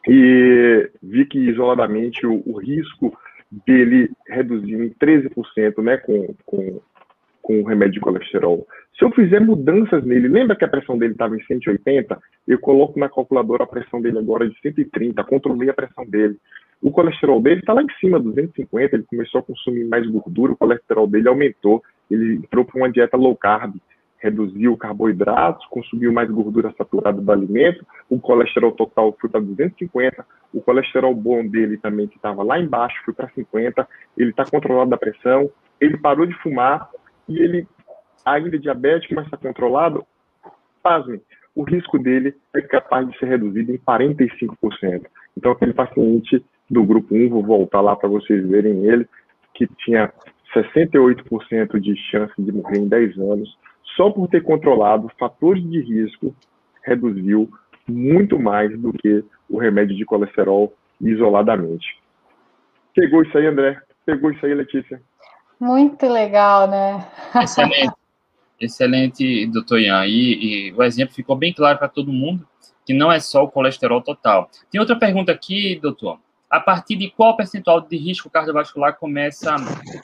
e vi que isoladamente o, o risco dele reduziu em 13% né, com, com, com o remédio de colesterol. Se eu fizer mudanças nele, lembra que a pressão dele estava em 180? Eu coloco na calculadora a pressão dele agora de 130, controlei a pressão dele. O colesterol dele está lá em cima, 250, ele começou a consumir mais gordura, o colesterol dele aumentou, ele entrou para uma dieta low carb reduziu carboidratos, consumiu mais gordura saturada do alimento, o colesterol total foi para 250, o colesterol bom dele também, que estava lá embaixo, foi para 50, ele está controlado da pressão, ele parou de fumar e ele ainda é diabético, mas está controlado, pasme, o risco dele é capaz de ser reduzido em 45%. Então, aquele paciente do grupo 1, vou voltar lá para vocês verem ele, que tinha 68% de chance de morrer em 10 anos, só por ter controlado fatores de risco, reduziu muito mais do que o remédio de colesterol isoladamente. Pegou isso aí, André? Pegou isso aí, Letícia? Muito legal, né? Excelente, excelente, doutor Ian. E, e o exemplo ficou bem claro para todo mundo que não é só o colesterol total. Tem outra pergunta aqui, doutor. A partir de qual percentual de risco cardiovascular começa a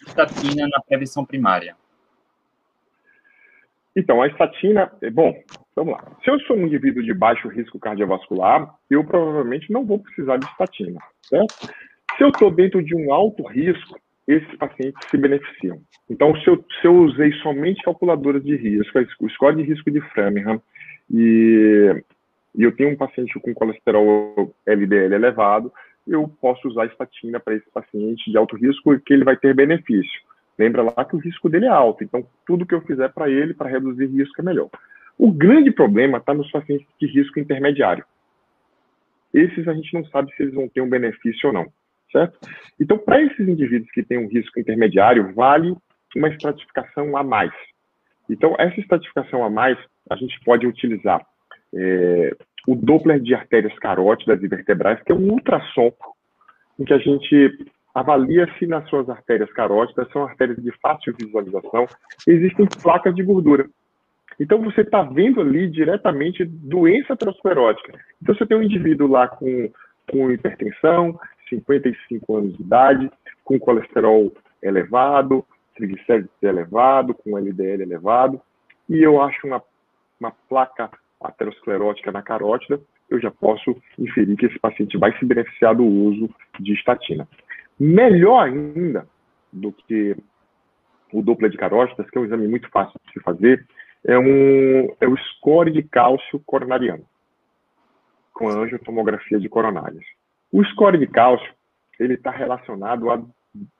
estatina na prevenção primária? Então, a estatina, é, bom, vamos lá. Se eu sou um indivíduo de baixo risco cardiovascular, eu provavelmente não vou precisar de estatina, certo? Se eu estou dentro de um alto risco, esses pacientes se beneficiam. Então, se eu, se eu usei somente calculadoras de risco, o score de risco de Framingham, e, e eu tenho um paciente com colesterol LDL elevado, eu posso usar estatina para esse paciente de alto risco, que ele vai ter benefício. Lembra lá que o risco dele é alto, então tudo que eu fizer para ele, para reduzir risco, é melhor. O grande problema está nos pacientes de risco intermediário. Esses a gente não sabe se eles vão ter um benefício ou não, certo? Então, para esses indivíduos que têm um risco intermediário, vale uma estratificação a mais. Então, essa estratificação a mais, a gente pode utilizar é, o Doppler de artérias carótidas e vertebrais, que é um ultrassom em que a gente avalia se nas suas artérias carótidas, são artérias de fácil visualização, existem placas de gordura. Então você está vendo ali diretamente doença aterosclerótica. Então você tem um indivíduo lá com com hipertensão, 55 anos de idade, com colesterol elevado, triglicérides elevado, com LDL elevado, e eu acho uma, uma placa aterosclerótica na carótida, eu já posso inferir que esse paciente vai se beneficiar do uso de estatina. Melhor ainda do que o Doppler de carótidas, que é um exame muito fácil de se fazer, é, um, é o score de cálcio coronariano, com angiotomografia de coronárias. O score de cálcio, ele está relacionado à,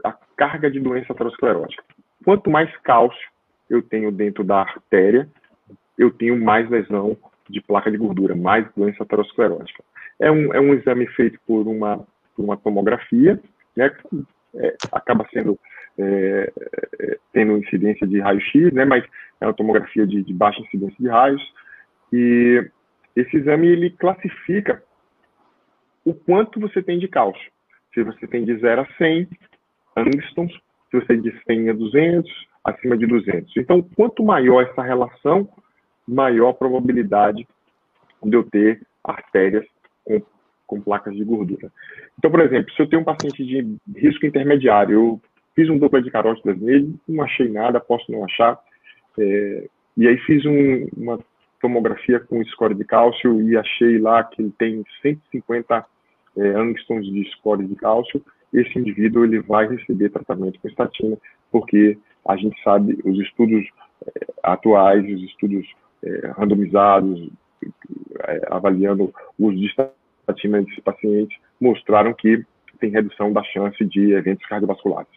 à carga de doença aterosclerótica. Quanto mais cálcio eu tenho dentro da artéria, eu tenho mais lesão de placa de gordura, mais doença aterosclerótica. É um, é um exame feito por uma, por uma tomografia, né, é, acaba sendo é, é, tendo incidência de raio-x, né, mas é uma tomografia de, de, baixa incidência de raios, e esse exame ele classifica o quanto você tem de cálcio. Se você tem de 0 a 100 angstroms, se você tem de 100 a 200, acima de 200. Então, quanto maior essa relação, maior probabilidade de eu ter artérias com, com placas de gordura. Então, por exemplo, se eu tenho um paciente de risco intermediário, eu fiz um dupla de carótidas nele, não achei nada, posso não achar, é, e aí fiz um, uma tomografia com score de cálcio e achei lá que ele tem 150 é, angstroms de score de cálcio, esse indivíduo ele vai receber tratamento com estatina, porque a gente sabe, os estudos é, atuais, os estudos é, randomizados, é, avaliando o uso de estatina desses pacientes, mostraram que tem redução da chance de eventos cardiovasculares.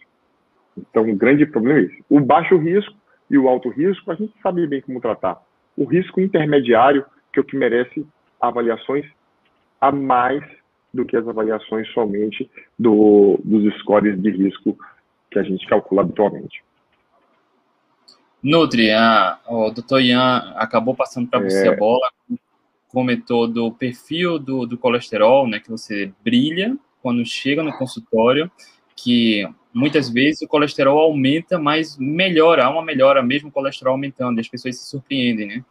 Então, um grande problema é esse. O baixo risco e o alto risco, a gente sabe bem como tratar. O risco intermediário, que é o que merece avaliações a mais do que as avaliações somente do, dos scores de risco que a gente calcula habitualmente. Nutri, a, o Dr. Ian acabou passando para você é. a bola, comentou do perfil do, do colesterol, né, que você brilha quando chega no consultório, que muitas vezes o colesterol aumenta, mas melhora, há uma melhora mesmo o colesterol aumentando, as pessoas se surpreendem, né?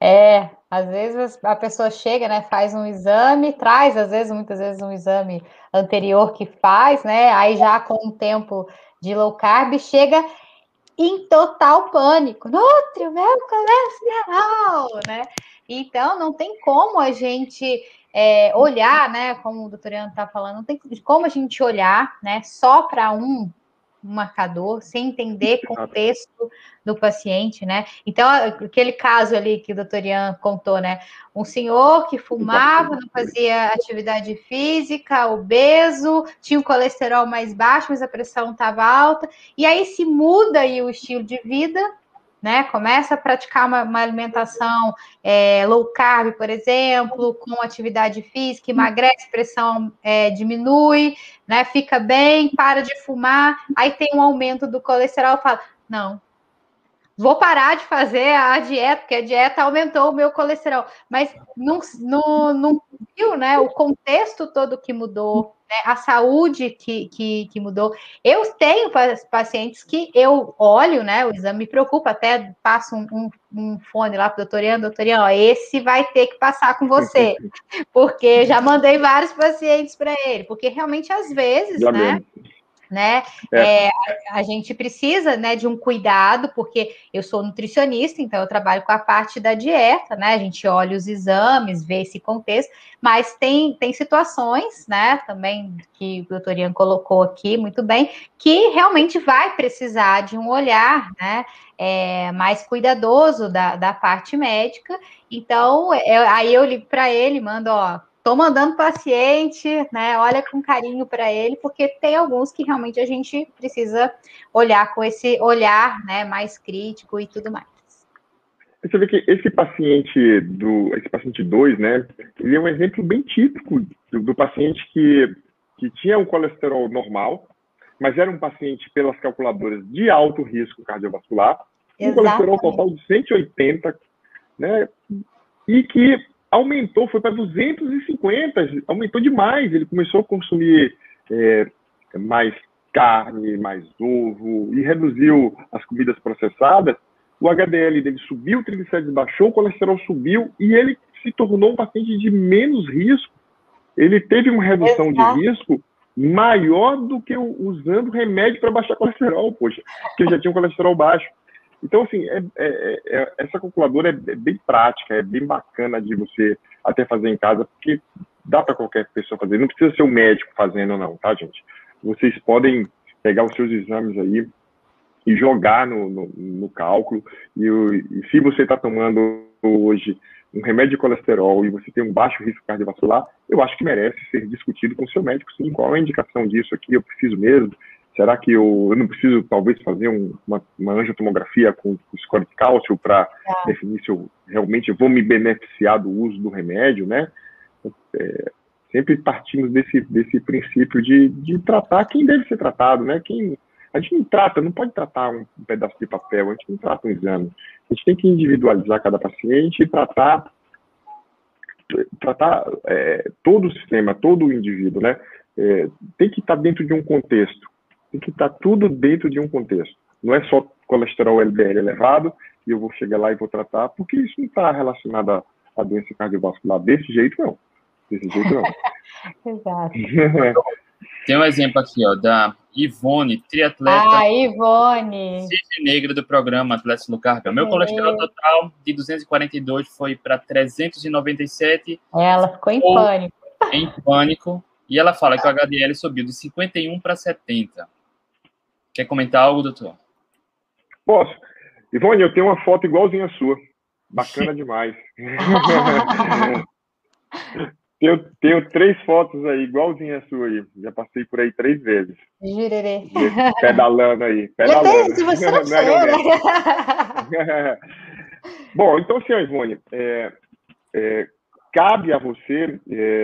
É, às vezes a pessoa chega, né, faz um exame, traz, às vezes, muitas vezes, um exame anterior que faz, né, aí já com o tempo de low carb, chega em total pânico. Nutri, o meu colesterol, né? Então, não tem como a gente é, olhar, né? Como o doutor Ian está falando, não tem como a gente olhar, né? Só para um marcador, sem entender o contexto do paciente, né? Então, aquele caso ali que o doutor Ian contou, né? Um senhor que fumava, não fazia atividade física, obeso, tinha o colesterol mais baixo, mas a pressão estava alta, e aí se muda aí o estilo de vida, né? Começa a praticar uma, uma alimentação é, low carb, por exemplo, com atividade física, emagrece, pressão é, diminui, né? Fica bem, para de fumar, aí tem um aumento do colesterol, fala, não, vou parar de fazer a dieta, porque a dieta aumentou o meu colesterol, mas não, não, não viu né, o contexto todo que mudou, né, a saúde que, que, que, mudou. Eu tenho pacientes que eu olho, né, o exame me preocupa, até passo um, um, um fone lá para o doutor Ian, doutor Ian, ó, esse vai ter que passar com você, porque já mandei vários pacientes para ele, porque realmente às vezes, já né, né? É. É, a, gente precisa, né, de um cuidado, porque eu sou nutricionista, então eu trabalho com a parte da dieta, né? A gente olha os exames, vê esse contexto, mas tem, tem situações, né, também que o doutor Ian colocou aqui muito bem, que realmente vai precisar de um olhar, né? É, mais cuidadoso da, da parte médica. Então, eu, aí eu ligo para ele, mando, ó, Estou mandando paciente, né? Olha com carinho para ele, porque tem alguns que realmente a gente precisa olhar com esse olhar, né, mais crítico e tudo mais. Você vê que esse paciente do, esse paciente 2, né, ele é um exemplo bem típico do, do paciente que, que tinha um colesterol normal, mas era um paciente pelas calculadoras de alto risco cardiovascular, Exatamente. um colesterol total de 180, né, e que aumentou, foi para 250, aumentou demais. Ele começou a consumir é, mais carne, mais ovo e reduziu as comidas processadas. O HDL dele subiu, o triglicérides baixou, o colesterol subiu e ele se tornou um paciente de menos risco ele teve uma redução Exato. de risco maior do que usando remédio para baixar colesterol, poxa, que ele já tinha um colesterol baixo. Então, assim, é, é, é, essa calculadora é, é bem prática, é bem bacana de você até fazer em casa, porque dá para qualquer pessoa fazer. Não precisa ser um médico fazendo, não, tá, gente? Vocês podem pegar os seus exames aí e jogar no, no, no cálculo. E, e se você está tomando hoje um remédio de colesterol e você tem um baixo risco cardiovascular, eu acho que merece ser discutido com o seu médico, sim, qual é a indicação disso aqui, eu preciso mesmo, será que eu, eu não preciso talvez fazer um, uma, uma angiotomografia com, score de cálcio para é. definir se eu realmente vou me beneficiar do uso do remédio, né? É, sempre partimos desse, desse princípio de, de tratar quem deve ser tratado, né? Quem, a gente não trata, não pode tratar um, um pedaço de papel, a gente não trata um exame. A gente tem que individualizar cada paciente e tratar tratar é, todo o sistema, todo o indivíduo, né? É, tem que estar dentro de um contexto. Tem que estar tudo dentro de um contexto. Não é só colesterol LDL elevado e eu vou chegar lá e vou tratar, porque isso não está relacionado à, à doença cardiovascular desse jeito, não. Desse jeito, não. Exato. Tem um exemplo aqui, ó, da Ivone, triatleta. Ah, Ivone! Cisne negra do programa Atletas no Carga. Meu colesterol total de 242 foi para 397. Ela ficou em pânico. Em pânico. E ela fala que o HDL subiu de 51 para 70. Quer comentar algo, doutor? Posso. Ivone, eu tenho uma foto igualzinha a sua. Bacana demais. Tenho, tenho três fotos aí, igualzinha a sua aí. Já passei por aí três vezes. Jurerê. Pedalando aí. Pedalando. Se você não, não, não Bom, então, senhor Ivone, é, é, cabe a você,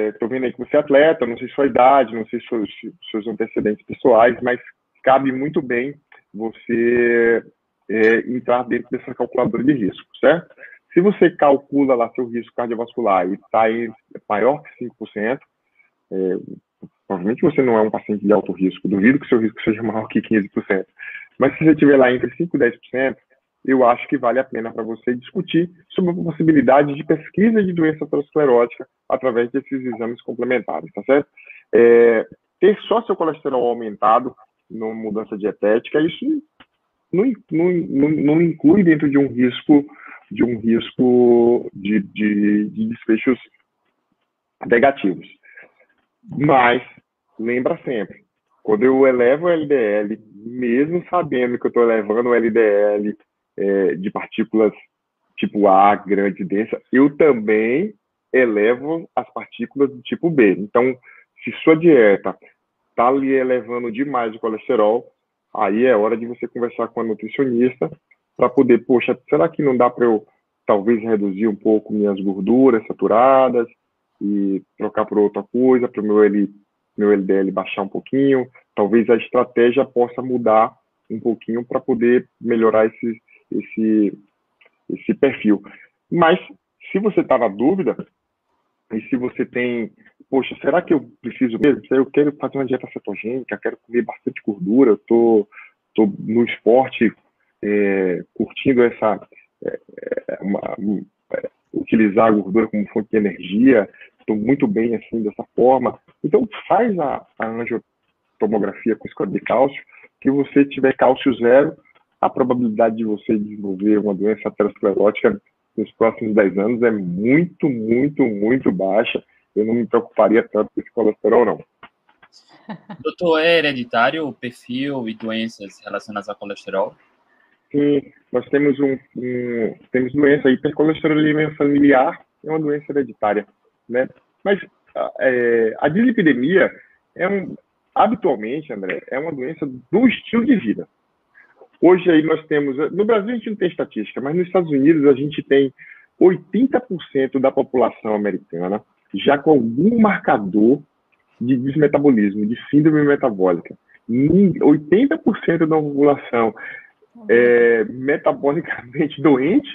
estou é, vendo aí que você é atleta, não sei sua idade, não sei seus, seus antecedentes pessoais, mas cabe muito bem você é, entrar dentro dessa calculadora de risco, certo? Se você calcula lá seu risco cardiovascular e está maior que 5%, é, provavelmente você não é um paciente de alto risco, duvido que seu risco seja maior que 15%. Mas se você estiver lá entre 5% e 10%, eu acho que vale a pena para você discutir sobre a possibilidade de pesquisa de doença aterosclerótica através desses exames complementares, tá certo? É, ter só seu colesterol aumentado numa mudança dietética, isso não, não, não, inclui dentro de um risco de um risco de, de, de desfechos negativos. Mas, lembra sempre, quando eu elevo o LDL, mesmo sabendo que eu estou elevando o LDL é, de partículas tipo A, grande e densa, eu também elevo as partículas do tipo B. Então, se sua dieta está lhe elevando demais o colesterol, aí é hora de você conversar com a nutricionista para poder, poxa, será que não dá para eu talvez reduzir um pouco minhas gorduras saturadas e trocar por outra coisa, para o meu, meu LDL baixar um pouquinho? Talvez a estratégia possa mudar um pouquinho para poder melhorar esse, esse, esse perfil. Mas, se você está na dúvida, e se você tem, poxa, será que eu preciso mesmo? Eu quero fazer uma dieta cetogênica, quero comer bastante gordura, eu tô, tô no esporte é, curtindo essa é, é uma, é, utilizar a gordura como fonte de energia, estou muito bem assim dessa forma. Então faz a, a angiotomografia com score de cálcio, que você tiver cálcio zero, a probabilidade de você desenvolver uma doença aterosclerótica nos próximos 10 anos é muito, muito, muito baixa. Eu não me preocuparia tanto com esse colesterol, não. Doutor, é hereditário o perfil e doenças relacionadas ao colesterol? Sim, nós temos um, um temos doença hipercolesterolemia familiar, é uma doença hereditária, né? Mas é, a dislipidemia é um, habitualmente, André, é uma doença do estilo de vida. Hoje aí nós temos, no Brasil a gente não tem estatística, mas nos Estados Unidos a gente tem 80% da população americana já com algum marcador de desmetabolismo, de síndrome metabólica. 80% da população é, metabolicamente doente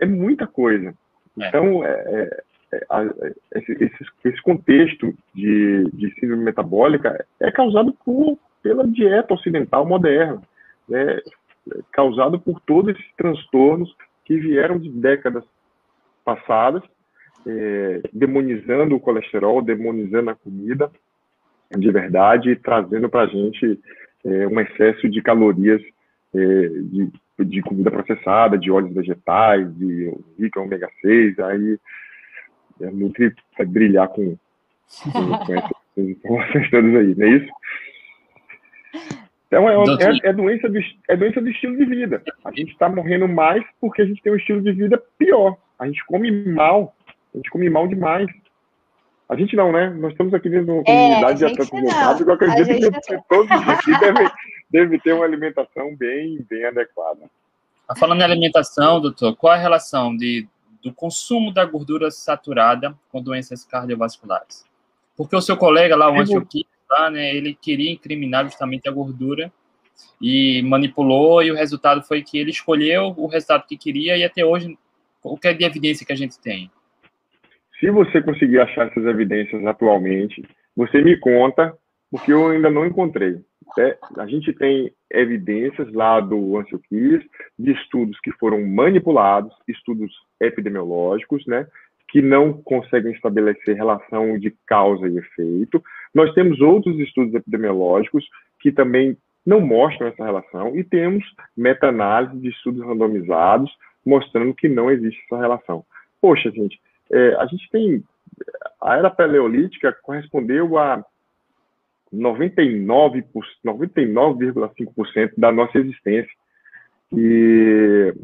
é muita coisa. É. Então, é, é, é esse, esse, contexto de, de síndrome metabólica é causado por, pela dieta ocidental moderna, né? causado por todos esses transtornos que vieram de décadas passadas é, demonizando o colesterol, demonizando a comida de verdade, trazendo para a gente é, um excesso de calorias é, de, de, comida processada, de óleos vegetais, de rica ômega 6, aí a Nutri vai brilhar com, com, com essas informações todas aí, não é isso? Então, é, é, é, doença do, é doença do estilo de vida. A gente está morrendo mais porque a gente tem um estilo de vida pior. A gente come mal. A gente come mal demais. A gente não, né? Nós estamos aqui dentro de uma é, comunidade de atletas voltados, eu acredito que todos aqui devem, devem ter uma alimentação bem, bem adequada. Falando em alimentação, doutor, qual é a relação de, do consumo da gordura saturada com doenças cardiovasculares? Porque o seu colega lá, o Antioquia, lá, né, ele queria incriminar justamente a gordura e manipulou, e o resultado foi que ele escolheu o resultado que queria, e até hoje, é de evidência que a gente tem? Se você conseguir achar essas evidências atualmente, você me conta, porque eu ainda não encontrei. É, a gente tem evidências lá do Ansioquis de estudos que foram manipulados, estudos epidemiológicos, né, que não conseguem estabelecer relação de causa e efeito. Nós temos outros estudos epidemiológicos que também não mostram essa relação e temos meta-análise de estudos randomizados mostrando que não existe essa relação. Poxa, gente, é, a gente tem. A era paleolítica correspondeu a 99,5% 99, da nossa existência. E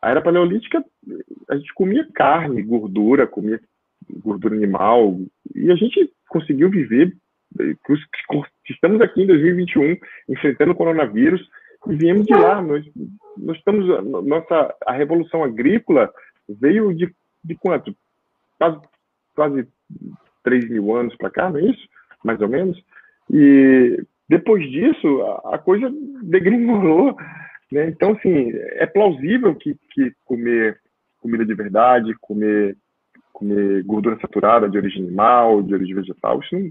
a era paleolítica, a gente comia carne, gordura, comia gordura animal, e a gente conseguiu viver. Estamos aqui em 2021, enfrentando o coronavírus, e viemos de lá. Nós, nós estamos. Nossa, a revolução agrícola veio de, de quanto? quase, quase 3 mil anos para cá, não é isso? Mais ou menos. E depois disso, a, a coisa degringolou. Né? Então, assim, é plausível que, que comer comida de verdade, comer, comer gordura saturada de origem animal, de origem vegetal, isso não,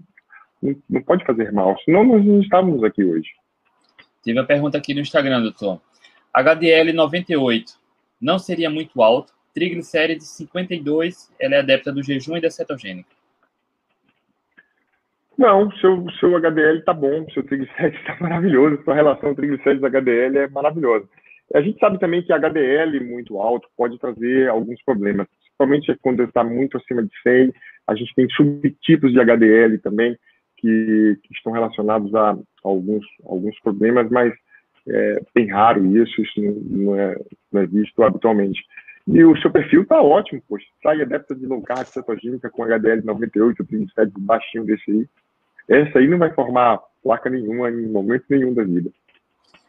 não, pode fazer mal, senão nós não estávamos aqui hoje. Tive uma pergunta aqui no Instagram, doutor. HDL 98 não seria muito alto triglicérides 52, ela é adepta do jejum e da cetogênica. Não, seu, seu HDL está bom, seu triglicérides está maravilhoso, sua relação triglicérides HDL é maravilhosa. A gente sabe também que HDL muito alto pode trazer alguns problemas, principalmente quando está muito acima de 100. A gente tem subtipos de HDL também que, que estão relacionados a alguns, alguns problemas, mas é bem raro isso, isso não, é, não é visto habitualmente. E o seu perfil tá ótimo, poxa. Sai adepta de low carb cetogênica com HDL 98, 37, baixinho desse aí. Essa aí não vai formar placa nenhuma em momento nenhum da vida.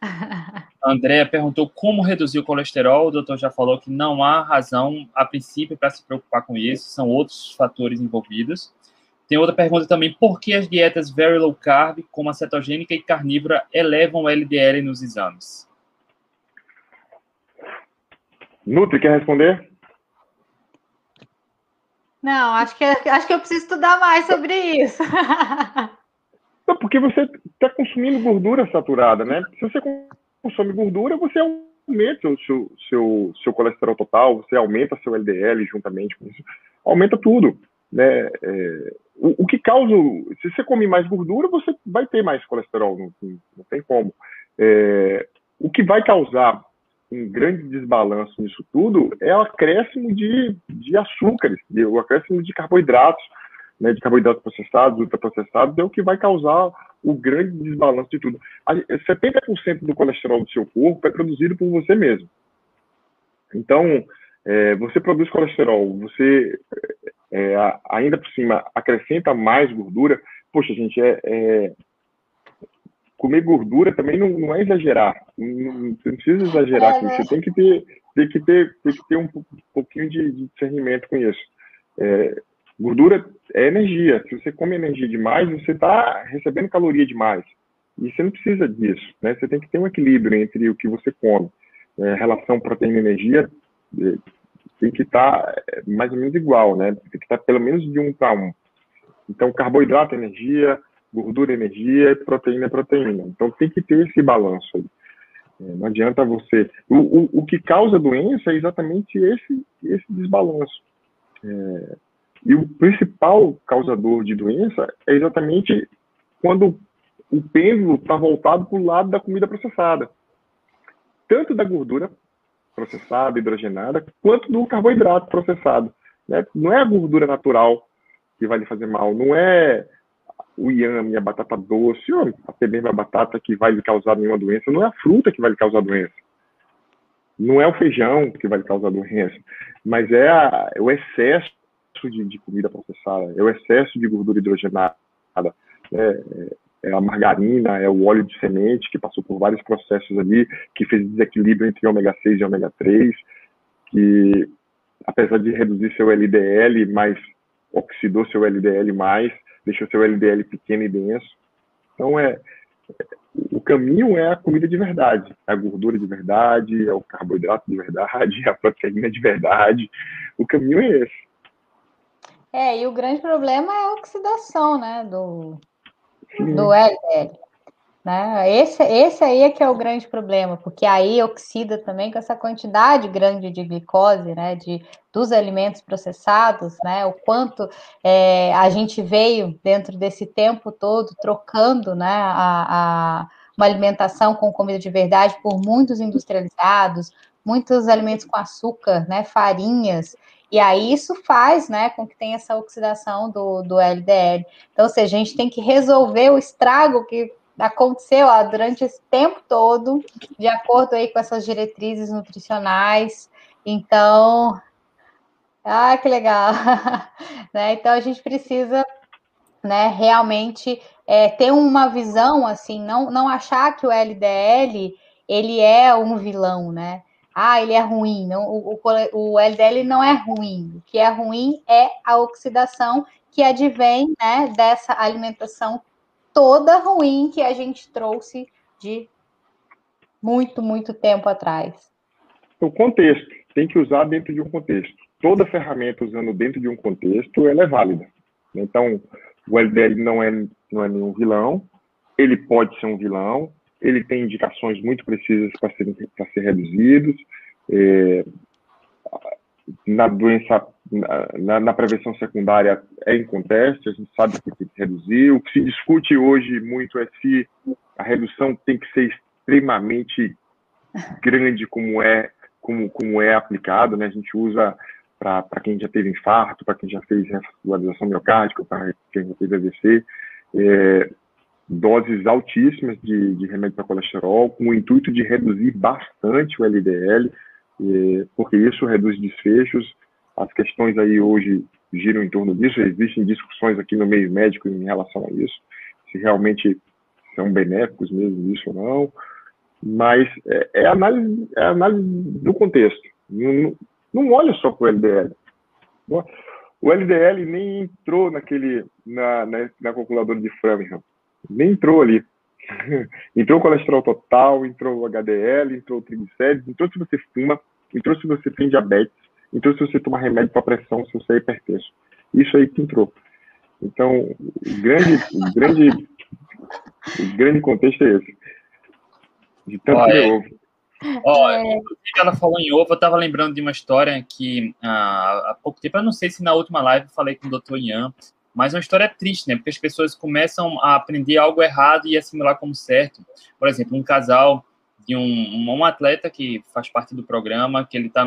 Andrea perguntou como reduzir o colesterol. O doutor já falou que não há razão, a princípio, para se preocupar com isso, são outros fatores envolvidos. Tem outra pergunta também: por que as dietas very low carb, como a cetogênica e carnívora, elevam o LDL nos exames? Nutri, quer responder? Não, acho que, acho que eu preciso estudar mais sobre isso. Não, porque você está consumindo gordura saturada, né? Se você consome gordura, você aumenta o seu, seu, seu colesterol total, você aumenta seu LDL juntamente com isso, aumenta tudo. Né? É, o, o, que causa. Se você come mais gordura, você vai ter mais colesterol, não, não tem como. É, o que vai causar um grande desbalanço nisso tudo é o acréscimo de, de açúcares, o acréscimo de carboidratos, né, de carboidratos processados, ultraprocessados, é o que vai causar o grande desbalanço de tudo. 70% do colesterol do seu corpo é produzido por você mesmo. Então, é, você produz colesterol, você é, ainda por cima acrescenta mais gordura. Poxa, gente, é, é comer gordura também não, não é exagerar. Não, você não precisa exagerar é. Você tem que ter, tem que ter, tem que ter um pouquinho de, de discernimento com isso. É, gordura é energia. Se você come energia demais, você está recebendo caloria demais. E você não precisa disso. Né? Você tem que ter um equilíbrio entre o que você come. É, relação proteína-energia tem que estar tá, é, mais ou menos igual, né? Tem que estar tá pelo menos de um para um. Então, carboidrato, energia, gordura, energia e proteína, proteína. Então tem que ter esse balanço aí. É, não adianta você. O, o, o, que causa doença é exatamente esse, esse desbalanço. É, E o principal causador de doença é exatamente quando o pêndulo está voltado para o lado da comida processada. Tanto da gordura processada, hidrogenada, quanto do carboidrato processado. Né? Não é a gordura natural que vai lhe fazer mal, não é o inhame, a batata doce, ou até mesmo a batata que vai lhe causar nenhuma doença, não é a fruta que vai lhe causar doença. Não é o feijão que vai lhe causar doença, mas é, a, é o excesso de, de, comida processada, é o excesso de gordura hidrogenada, é, é a margarina, é o óleo de semente que passou por vários processos ali, que fez desequilíbrio entre ômega 6 e ômega 3, que apesar de reduzir seu LDL, mas oxidou seu LDL mais, deixou seu LDL pequeno e denso. Então, é, o caminho é a comida de verdade, é a gordura de verdade, é o carboidrato de verdade, é a proteína de verdade. O caminho é esse. É, e o grande problema é a oxidação, né, do, do LDL. Né? Esse, esse aí é que é o grande problema, porque aí oxida também com essa quantidade grande de glicose, né, de, dos alimentos processados, né, o quanto é, a gente veio dentro desse tempo todo trocando, né, a, a, uma alimentação com comida de verdade por muitos industrializados, muitos alimentos com açúcar, né, farinhas, e aí isso faz, né, com que tenha essa oxidação do, do LDL. Então, ou seja, a gente tem que resolver o estrago que aconteceu ó, durante esse tempo todo, de acordo aí com essas diretrizes nutricionais. Então, ah, que legal! né? Então a gente precisa, né, realmente é, ter uma visão assim, não, não achar que o LDL ele é um vilão, né? Ah, ele é ruim. Não, o, o, o LDL não é ruim. O que é ruim é a oxidação que advém né, dessa alimentação toda ruim que a gente trouxe de muito, muito tempo atrás. O contexto tem que usar dentro de um contexto. Toda ferramenta usando dentro de um contexto, ela é válida. Então, o LDL não é, não é nenhum vilão, ele pode ser um vilão, ele tem indicações muito precisas para serem para ser reduzidos. É, na doença, na, na, prevenção secundária é inconteste, a gente sabe que tem que reduzir. O que se discute hoje muito é se a redução tem que ser extremamente grande como é como, como é aplicado, né? A gente usa para quem já teve infarto, para quem já fez revascularização miocárdica, para quem já teve AVC, é, doses altíssimas de, de remédio para colesterol, com o intuito de reduzir bastante o LDL, porque isso reduz desfechos. As questões aí hoje giram em torno disso, existem discussões aqui no meio médico em relação a isso, se realmente são benéficos mesmo isso ou não, mas é, é análise, é análise do contexto. Não, não olha só para o LDL. O LDL nem entrou naquele na, na, na calculadora de Framingham, nem entrou ali. entrou colesterol total, entrou o HDL, entrou o triglicérides, entrou se você fuma, entrou se você tem diabetes, entrou se você toma remédio para pressão, se você é hipertenso. Isso aí que entrou. Então, o grande, o grande, o grande contexto é esse. De tanto que ovo. Ó, é. ela falou em ovo, eu estava lembrando de uma história que ah, há pouco tempo, eu não sei se na última live eu falei com o Dr. Ian, mas é uma história triste, né? Porque as pessoas começam a aprender algo errado e assimilar como certo. Por exemplo, um casal de um, um atleta que faz parte do programa, que ele está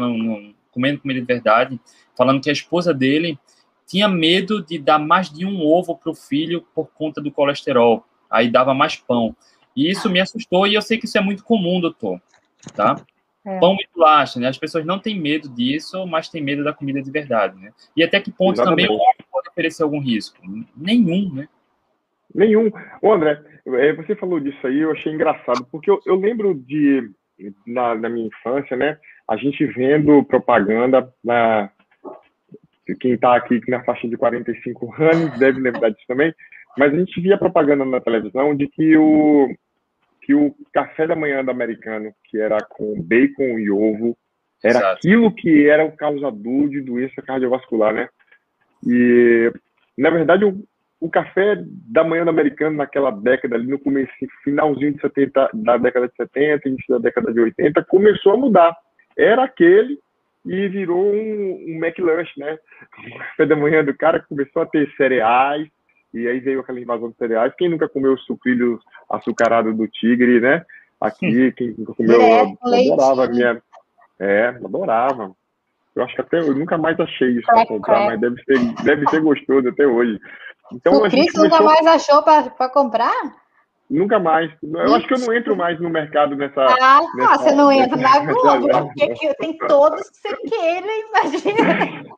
comendo comida de verdade, falando que a esposa dele tinha medo de dar mais de um ovo para o filho por conta do colesterol. Aí dava mais pão. E isso me assustou e eu sei que isso é muito comum, doutor. Tá? É. Pão e bolacha, né? As pessoas não têm medo disso, mas têm medo da comida de verdade, né? E até que ponto Exatamente. também oferecer algum risco? Nenhum, né? Nenhum. Ô, André, é, você falou disso aí, eu achei engraçado, porque eu, eu lembro de, na, na, minha infância, né, a gente vendo propaganda, na, quem está aqui na faixa de 45 anos deve lembrar disso também, mas a gente via propaganda na televisão de que o, que o café da manhã do americano, que era com bacon e ovo, era Exato. aquilo que era o causador de doença cardiovascular, né? E, na verdade, o, o café da manhã do americano naquela década, ali no começo, finalzinho de 70, da década de 70, início da década de 80, começou a mudar. Era aquele e virou um, um McLanche, né? O café da manhã do cara começou a ter cereais, e aí veio aquela invasão de cereais. Quem nunca comeu o sucrilhos açucarado do tigre, né? Aqui, quem nunca comeu, é, adorava minha. É, adorava. Eu acho que até eu nunca mais achei isso para comprar, mas deve ser, deve ser gostoso até hoje. Então, o Cris começou... nunca mais achou para comprar? Nunca mais. Eu acho que eu não entro mais no mercado nessa. Ah, nessa, você não entra na Globo, porque tem todos que você queira, imagina.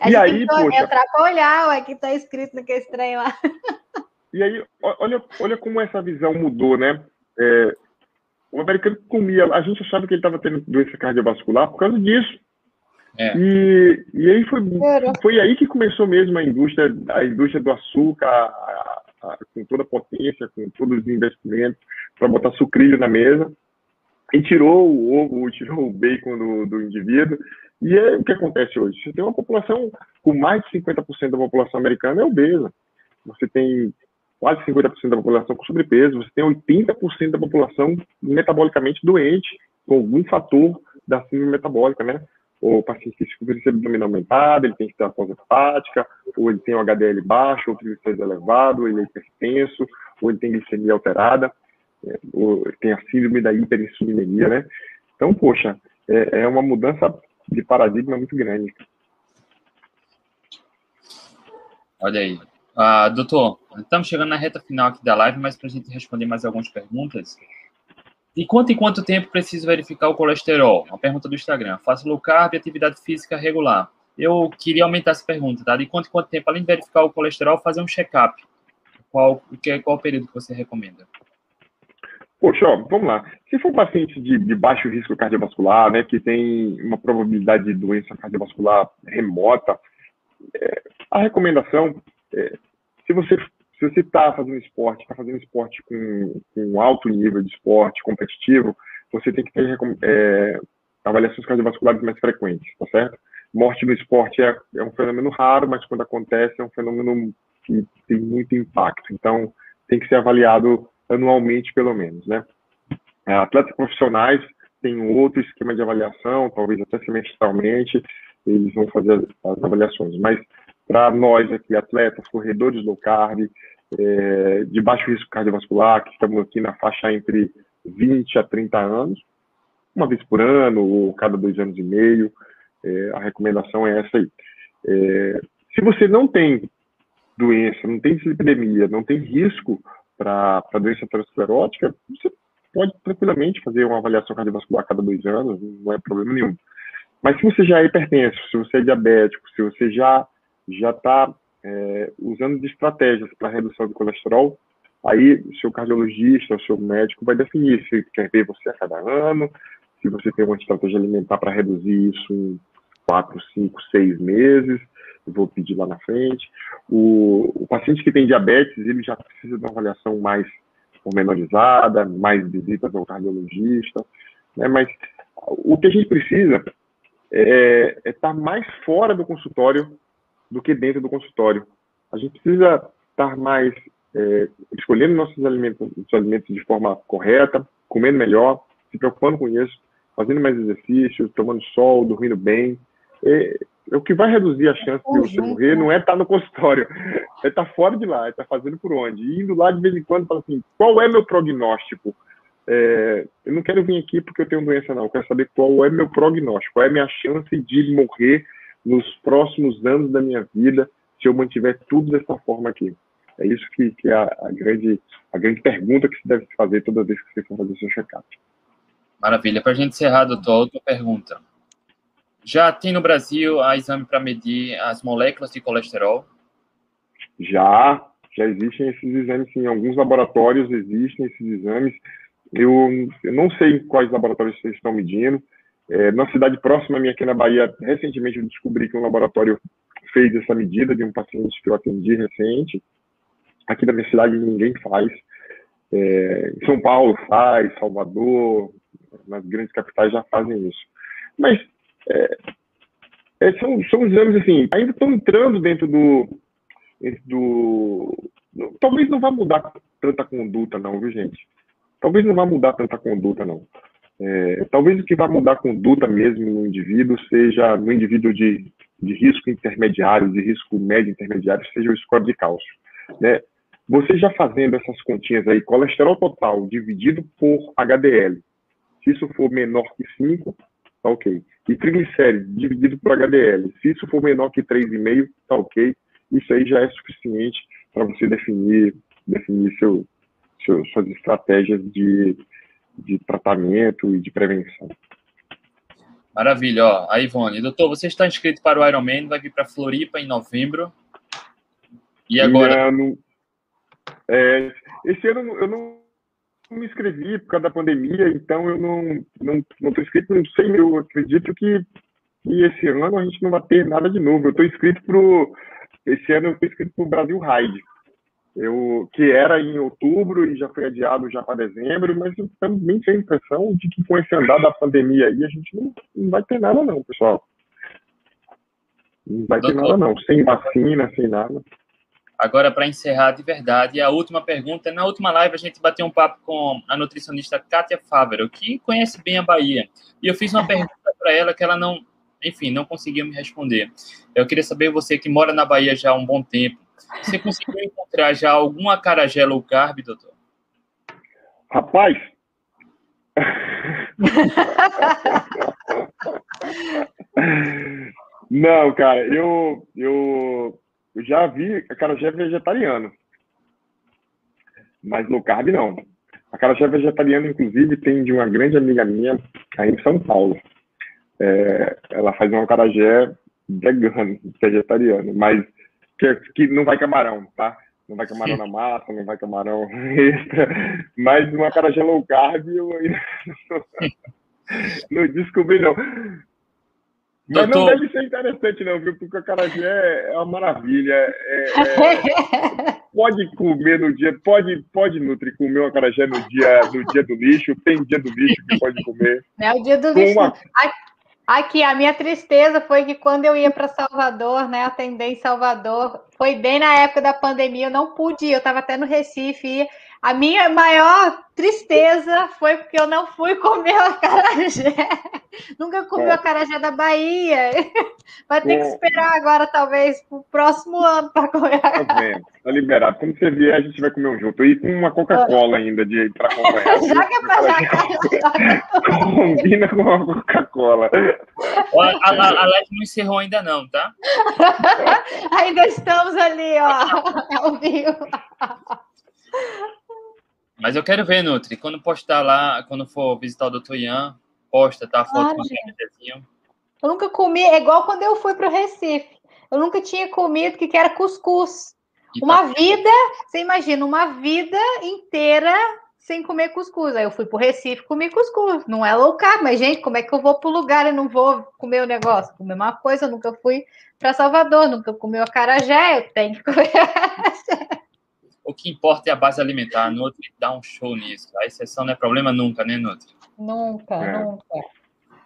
A e aí, poxa... entrar para olhar o que está escrito naquele estranho lá. E aí, olha, olha como essa visão mudou, né? É, o americano comia, a gente achava que ele estava tendo doença cardiovascular por causa disso. É. E, e aí foi, foi aí que começou mesmo a indústria, a indústria do açúcar, a, a, com toda a potência, com todos os investimentos, para botar sucrilho na mesa, e tirou o ovo, tirou o bacon do, do indivíduo. E é o que acontece hoje. Você tem uma população, com mais de 50% da população americana é obesa. Você tem quase 50% da população com sobrepeso, você tem 80% da população metabolicamente doente, com algum fator da síndrome metabólica, né? O paciente que tem triglicerídeo abdominal aumentado, ele tem esteatose hepática, ou ele tem o HDL baixo, ou triglicerídeo elevado, ele é hipertenso, ou ele tem glicemia alterada, é, ou tem a síndrome da hiperinsulinemia, né? Então, poxa, é, é uma mudança de paradigma muito grande. Olha aí. Uh, doutor, estamos chegando na reta final aqui da live, mas para a gente responder mais algumas perguntas. De quanto em quanto tempo preciso verificar o colesterol? Uma pergunta do Instagram. Faço low carb e atividade física regular. Eu queria aumentar essa pergunta, tá? De quanto em quanto tempo, além de verificar o colesterol, fazer um check-up? Qual, qual o período que você recomenda? Poxa, ó, vamos lá. Se for um paciente de, de, baixo risco cardiovascular, né, que tem uma probabilidade de doença cardiovascular remota, é, a recomendação é, se você se você está fazendo esporte, está fazendo esporte com, com alto nível de esporte competitivo, você tem que ter é, avaliações cardiovasculares mais frequentes, tá certo? Morte no esporte é, é um fenômeno raro, mas quando acontece é um fenômeno que tem muito impacto. Então, tem que ser avaliado anualmente, pelo menos, né? É, atletas profissionais têm outro esquema de avaliação, talvez até semestralmente, eles vão fazer as, avaliações. Mas para nós aqui, atletas, corredores low carb, é, de baixo risco cardiovascular, que estamos aqui na faixa entre 20 a 30 anos, uma vez por ano ou cada dois anos e meio, é, a recomendação é essa aí. É, se você não tem doença, não tem dislipidemia, não tem risco para doença aterosclerótica, você pode tranquilamente fazer uma avaliação cardiovascular a cada dois anos, não é problema nenhum. Mas se você já é hipertenso, se você é diabético, se você já já está é, usando de estratégias para redução do colesterol, aí o seu cardiologista, o seu médico vai definir se quer ver você a cada ano, se você tem uma estratégia alimentar para reduzir isso em quatro, cinco, seis meses, eu vou pedir lá na frente. O, o paciente que tem diabetes, ele já precisa de uma avaliação mais pormenorizada, mais visitas ao cardiologista, né? mas o que a gente precisa é estar é tá mais fora do consultório do que dentro do consultório. A gente precisa estar mais é, escolhendo nossos alimentos, nossos alimentos de forma correta, comendo melhor, se preocupando com isso, fazendo mais exercícios, tomando sol, dormindo bem. É, o que vai reduzir a chance de você morrer não é estar no consultório, é estar fora de lá, é estar fazendo por onde. E indo lá de vez em quando, fala assim, qual é meu prognóstico? É, eu não quero vir aqui porque eu tenho doença, não. Eu quero saber qual é meu prognóstico, qual é minha chance de morrer nos próximos anos da minha vida se eu mantiver tudo dessa forma aqui? É isso que, que é a, a, grande, a grande pergunta que se deve fazer toda vez que você for fazer seu check-up. Maravilha. Para a gente encerrar, doutor, outra pergunta. Já tem no Brasil a exame para medir as moléculas de colesterol? Já, já existem esses exames, sim. Em alguns laboratórios existem esses exames. Eu, eu não sei em quais laboratórios vocês estão medindo, é, na cidade próxima minha aqui na Bahia, recentemente eu descobri que um laboratório fez essa medida de um paciente que eu atendi recente. Aqui na minha cidade ninguém faz. É, São Paulo faz, Salvador, nas grandes capitais já fazem isso. Mas é, é são, são exames assim, ainda estão entrando dentro do, dentro do. Talvez não vá mudar tanta conduta, não, viu, gente? Talvez não vá mudar tanta conduta, não. É, talvez o que vai mudar a conduta mesmo no indivíduo seja no indivíduo de, de risco intermediário, de risco médio intermediário, seja o score de cálcio. Né? Você já fazendo essas continhas aí, colesterol total dividido por HDL, se isso for menor que 5, tá ok. E triglicérides dividido por HDL, se isso for menor que 3,5, tá ok. Isso aí já é suficiente para você definir, definir seu, seu, suas estratégias de, de tratamento e de prevenção. Maravilha, ó. A Ivone, doutor, você está inscrito para o Ironman, vai vir para Floripa em novembro. E agora? Não, é, esse ano eu não me inscrevi por causa da pandemia, então eu não não não estou inscrito, não sei, eu acredito que, que esse ano a gente não vai ter nada de novo. Eu estou inscrito para esse ano eu estou inscrito para o Brasil Ride, eu que era em outubro e já foi adiado já para dezembro, mas eu também tenho a impressão de que com esse andar da pandemia aí a gente não, não vai ter nada não, pessoal. Não vai ter nada não, sem vacina, sem nada. Agora, para encerrar de verdade, a última pergunta. Na última live, a gente bateu um papo com a nutricionista Kátia Fávero, que conhece bem a Bahia. E eu fiz uma pergunta para ela que ela não, enfim, não conseguiu me responder. Eu queria saber, você que mora na Bahia já há um bom tempo, você conseguiu encontrar já algum acarajé low carb, doutor? Rapaz, não, cara, eu, eu eu já vi acarajé vegetariano. Mas low carb não. Acarajé vegetariano, inclusive, tem de uma grande amiga minha aí em São Paulo. É, ela faz um acarajé vegano, vegetariano, mas que, que não vai camarão, tá? Não vai camarão na massa, não vai camarão extra. Mas um acarajé low carb eu ainda não, não descobri, não. Mas não deve ser interessante, não, viu? Porque o carajé é uma maravilha. É, é... pode comer no dia, pode, pode Nutri, comer o acarajé no dia, no dia do lixo. Tem dia do lixo que pode comer. É o dia do lixo. Uma... Aqui, a minha tristeza foi que quando eu ia para Salvador, né, atender em Salvador, foi bem na época da pandemia, eu não pude eu estava até no Recife, ia, a minha maior tristeza foi porque eu não fui comer o acarajé. Nunca comi é. o acarajé da Bahia. Vai ter é. que esperar agora, talvez, para o próximo ano para comer. Tá vendo? Tá liberado. Quando você vier, a gente vai comer um junto. E com uma Coca-Cola ainda de para acompanhar. já que é para. Combina com uma Coca-Cola. A, a, a Leti não encerrou ainda não, tá? ainda estamos ali, ó, ao vivo. Mas eu quero ver, Nutri, quando postar lá, quando for visitar o Dr. Ian, posta, tá? A foto ah, com o Eu nunca comi, é igual quando eu fui para o Recife. Eu nunca tinha comido que era cuscuz. E uma tá... vida, você imagina, uma vida inteira sem comer cuscuz. Aí eu fui para o Recife comi cuscuz. Não é low carb, mas, gente, como é que eu vou para o lugar e não vou comer o negócio? Comer uma coisa, eu nunca fui para Salvador, nunca comi o acarajé, eu tenho que comer. o que importa é a base alimentar. A Nutri dá um show nisso. A exceção não é problema nunca, né, Nutri? Nunca, é. nunca.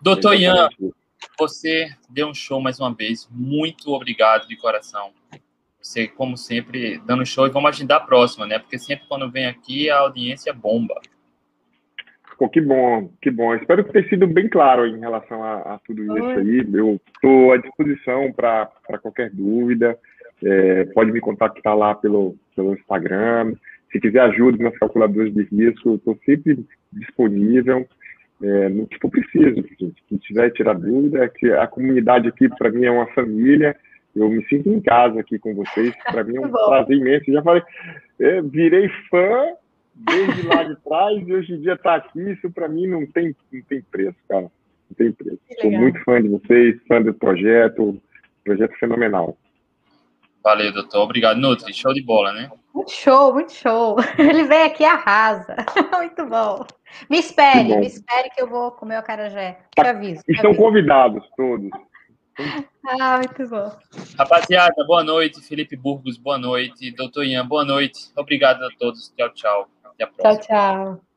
Doutor Ian, você deu um show mais uma vez. Muito obrigado de coração. Você, como sempre, dando show e vamos agendar a próxima, né? Porque sempre quando vem aqui a audiência bomba. Pô, que bom, que bom. Espero que tenha sido bem claro em relação a, a tudo isso aí. Eu estou à disposição para qualquer dúvida. É, pode me contactar lá pelo, pelo Instagram. Se quiser ajuda nas calculadoras de risco, estou sempre disponível é, no que for preciso. Se quiser tirar dúvida, é que a comunidade aqui, para mim, é uma família. Eu me sinto em casa aqui com vocês. Para mim é um prazer imenso. Já falei, é, virei fã desde lá de trás e hoje em dia está aqui. Isso para mim não tem, não tem preço, cara. Não tem preço. Sou muito fã de vocês, fã do projeto. Projeto fenomenal. Valeu, doutor. Obrigado, Nutri. Show de bola, né? Muito show, muito show. Ele vem aqui e arrasa. muito bom. Me espere, me espere que eu vou comer o acarajé. Te tá, aviso. Te Estão aviso. convidados todos. Ah, muito bom. Rapaziada, boa noite. Felipe Burgos, boa noite. Doutor Ian, boa noite. Obrigado a todos. Tchau, tchau. Até a próxima. Tchau, tchau.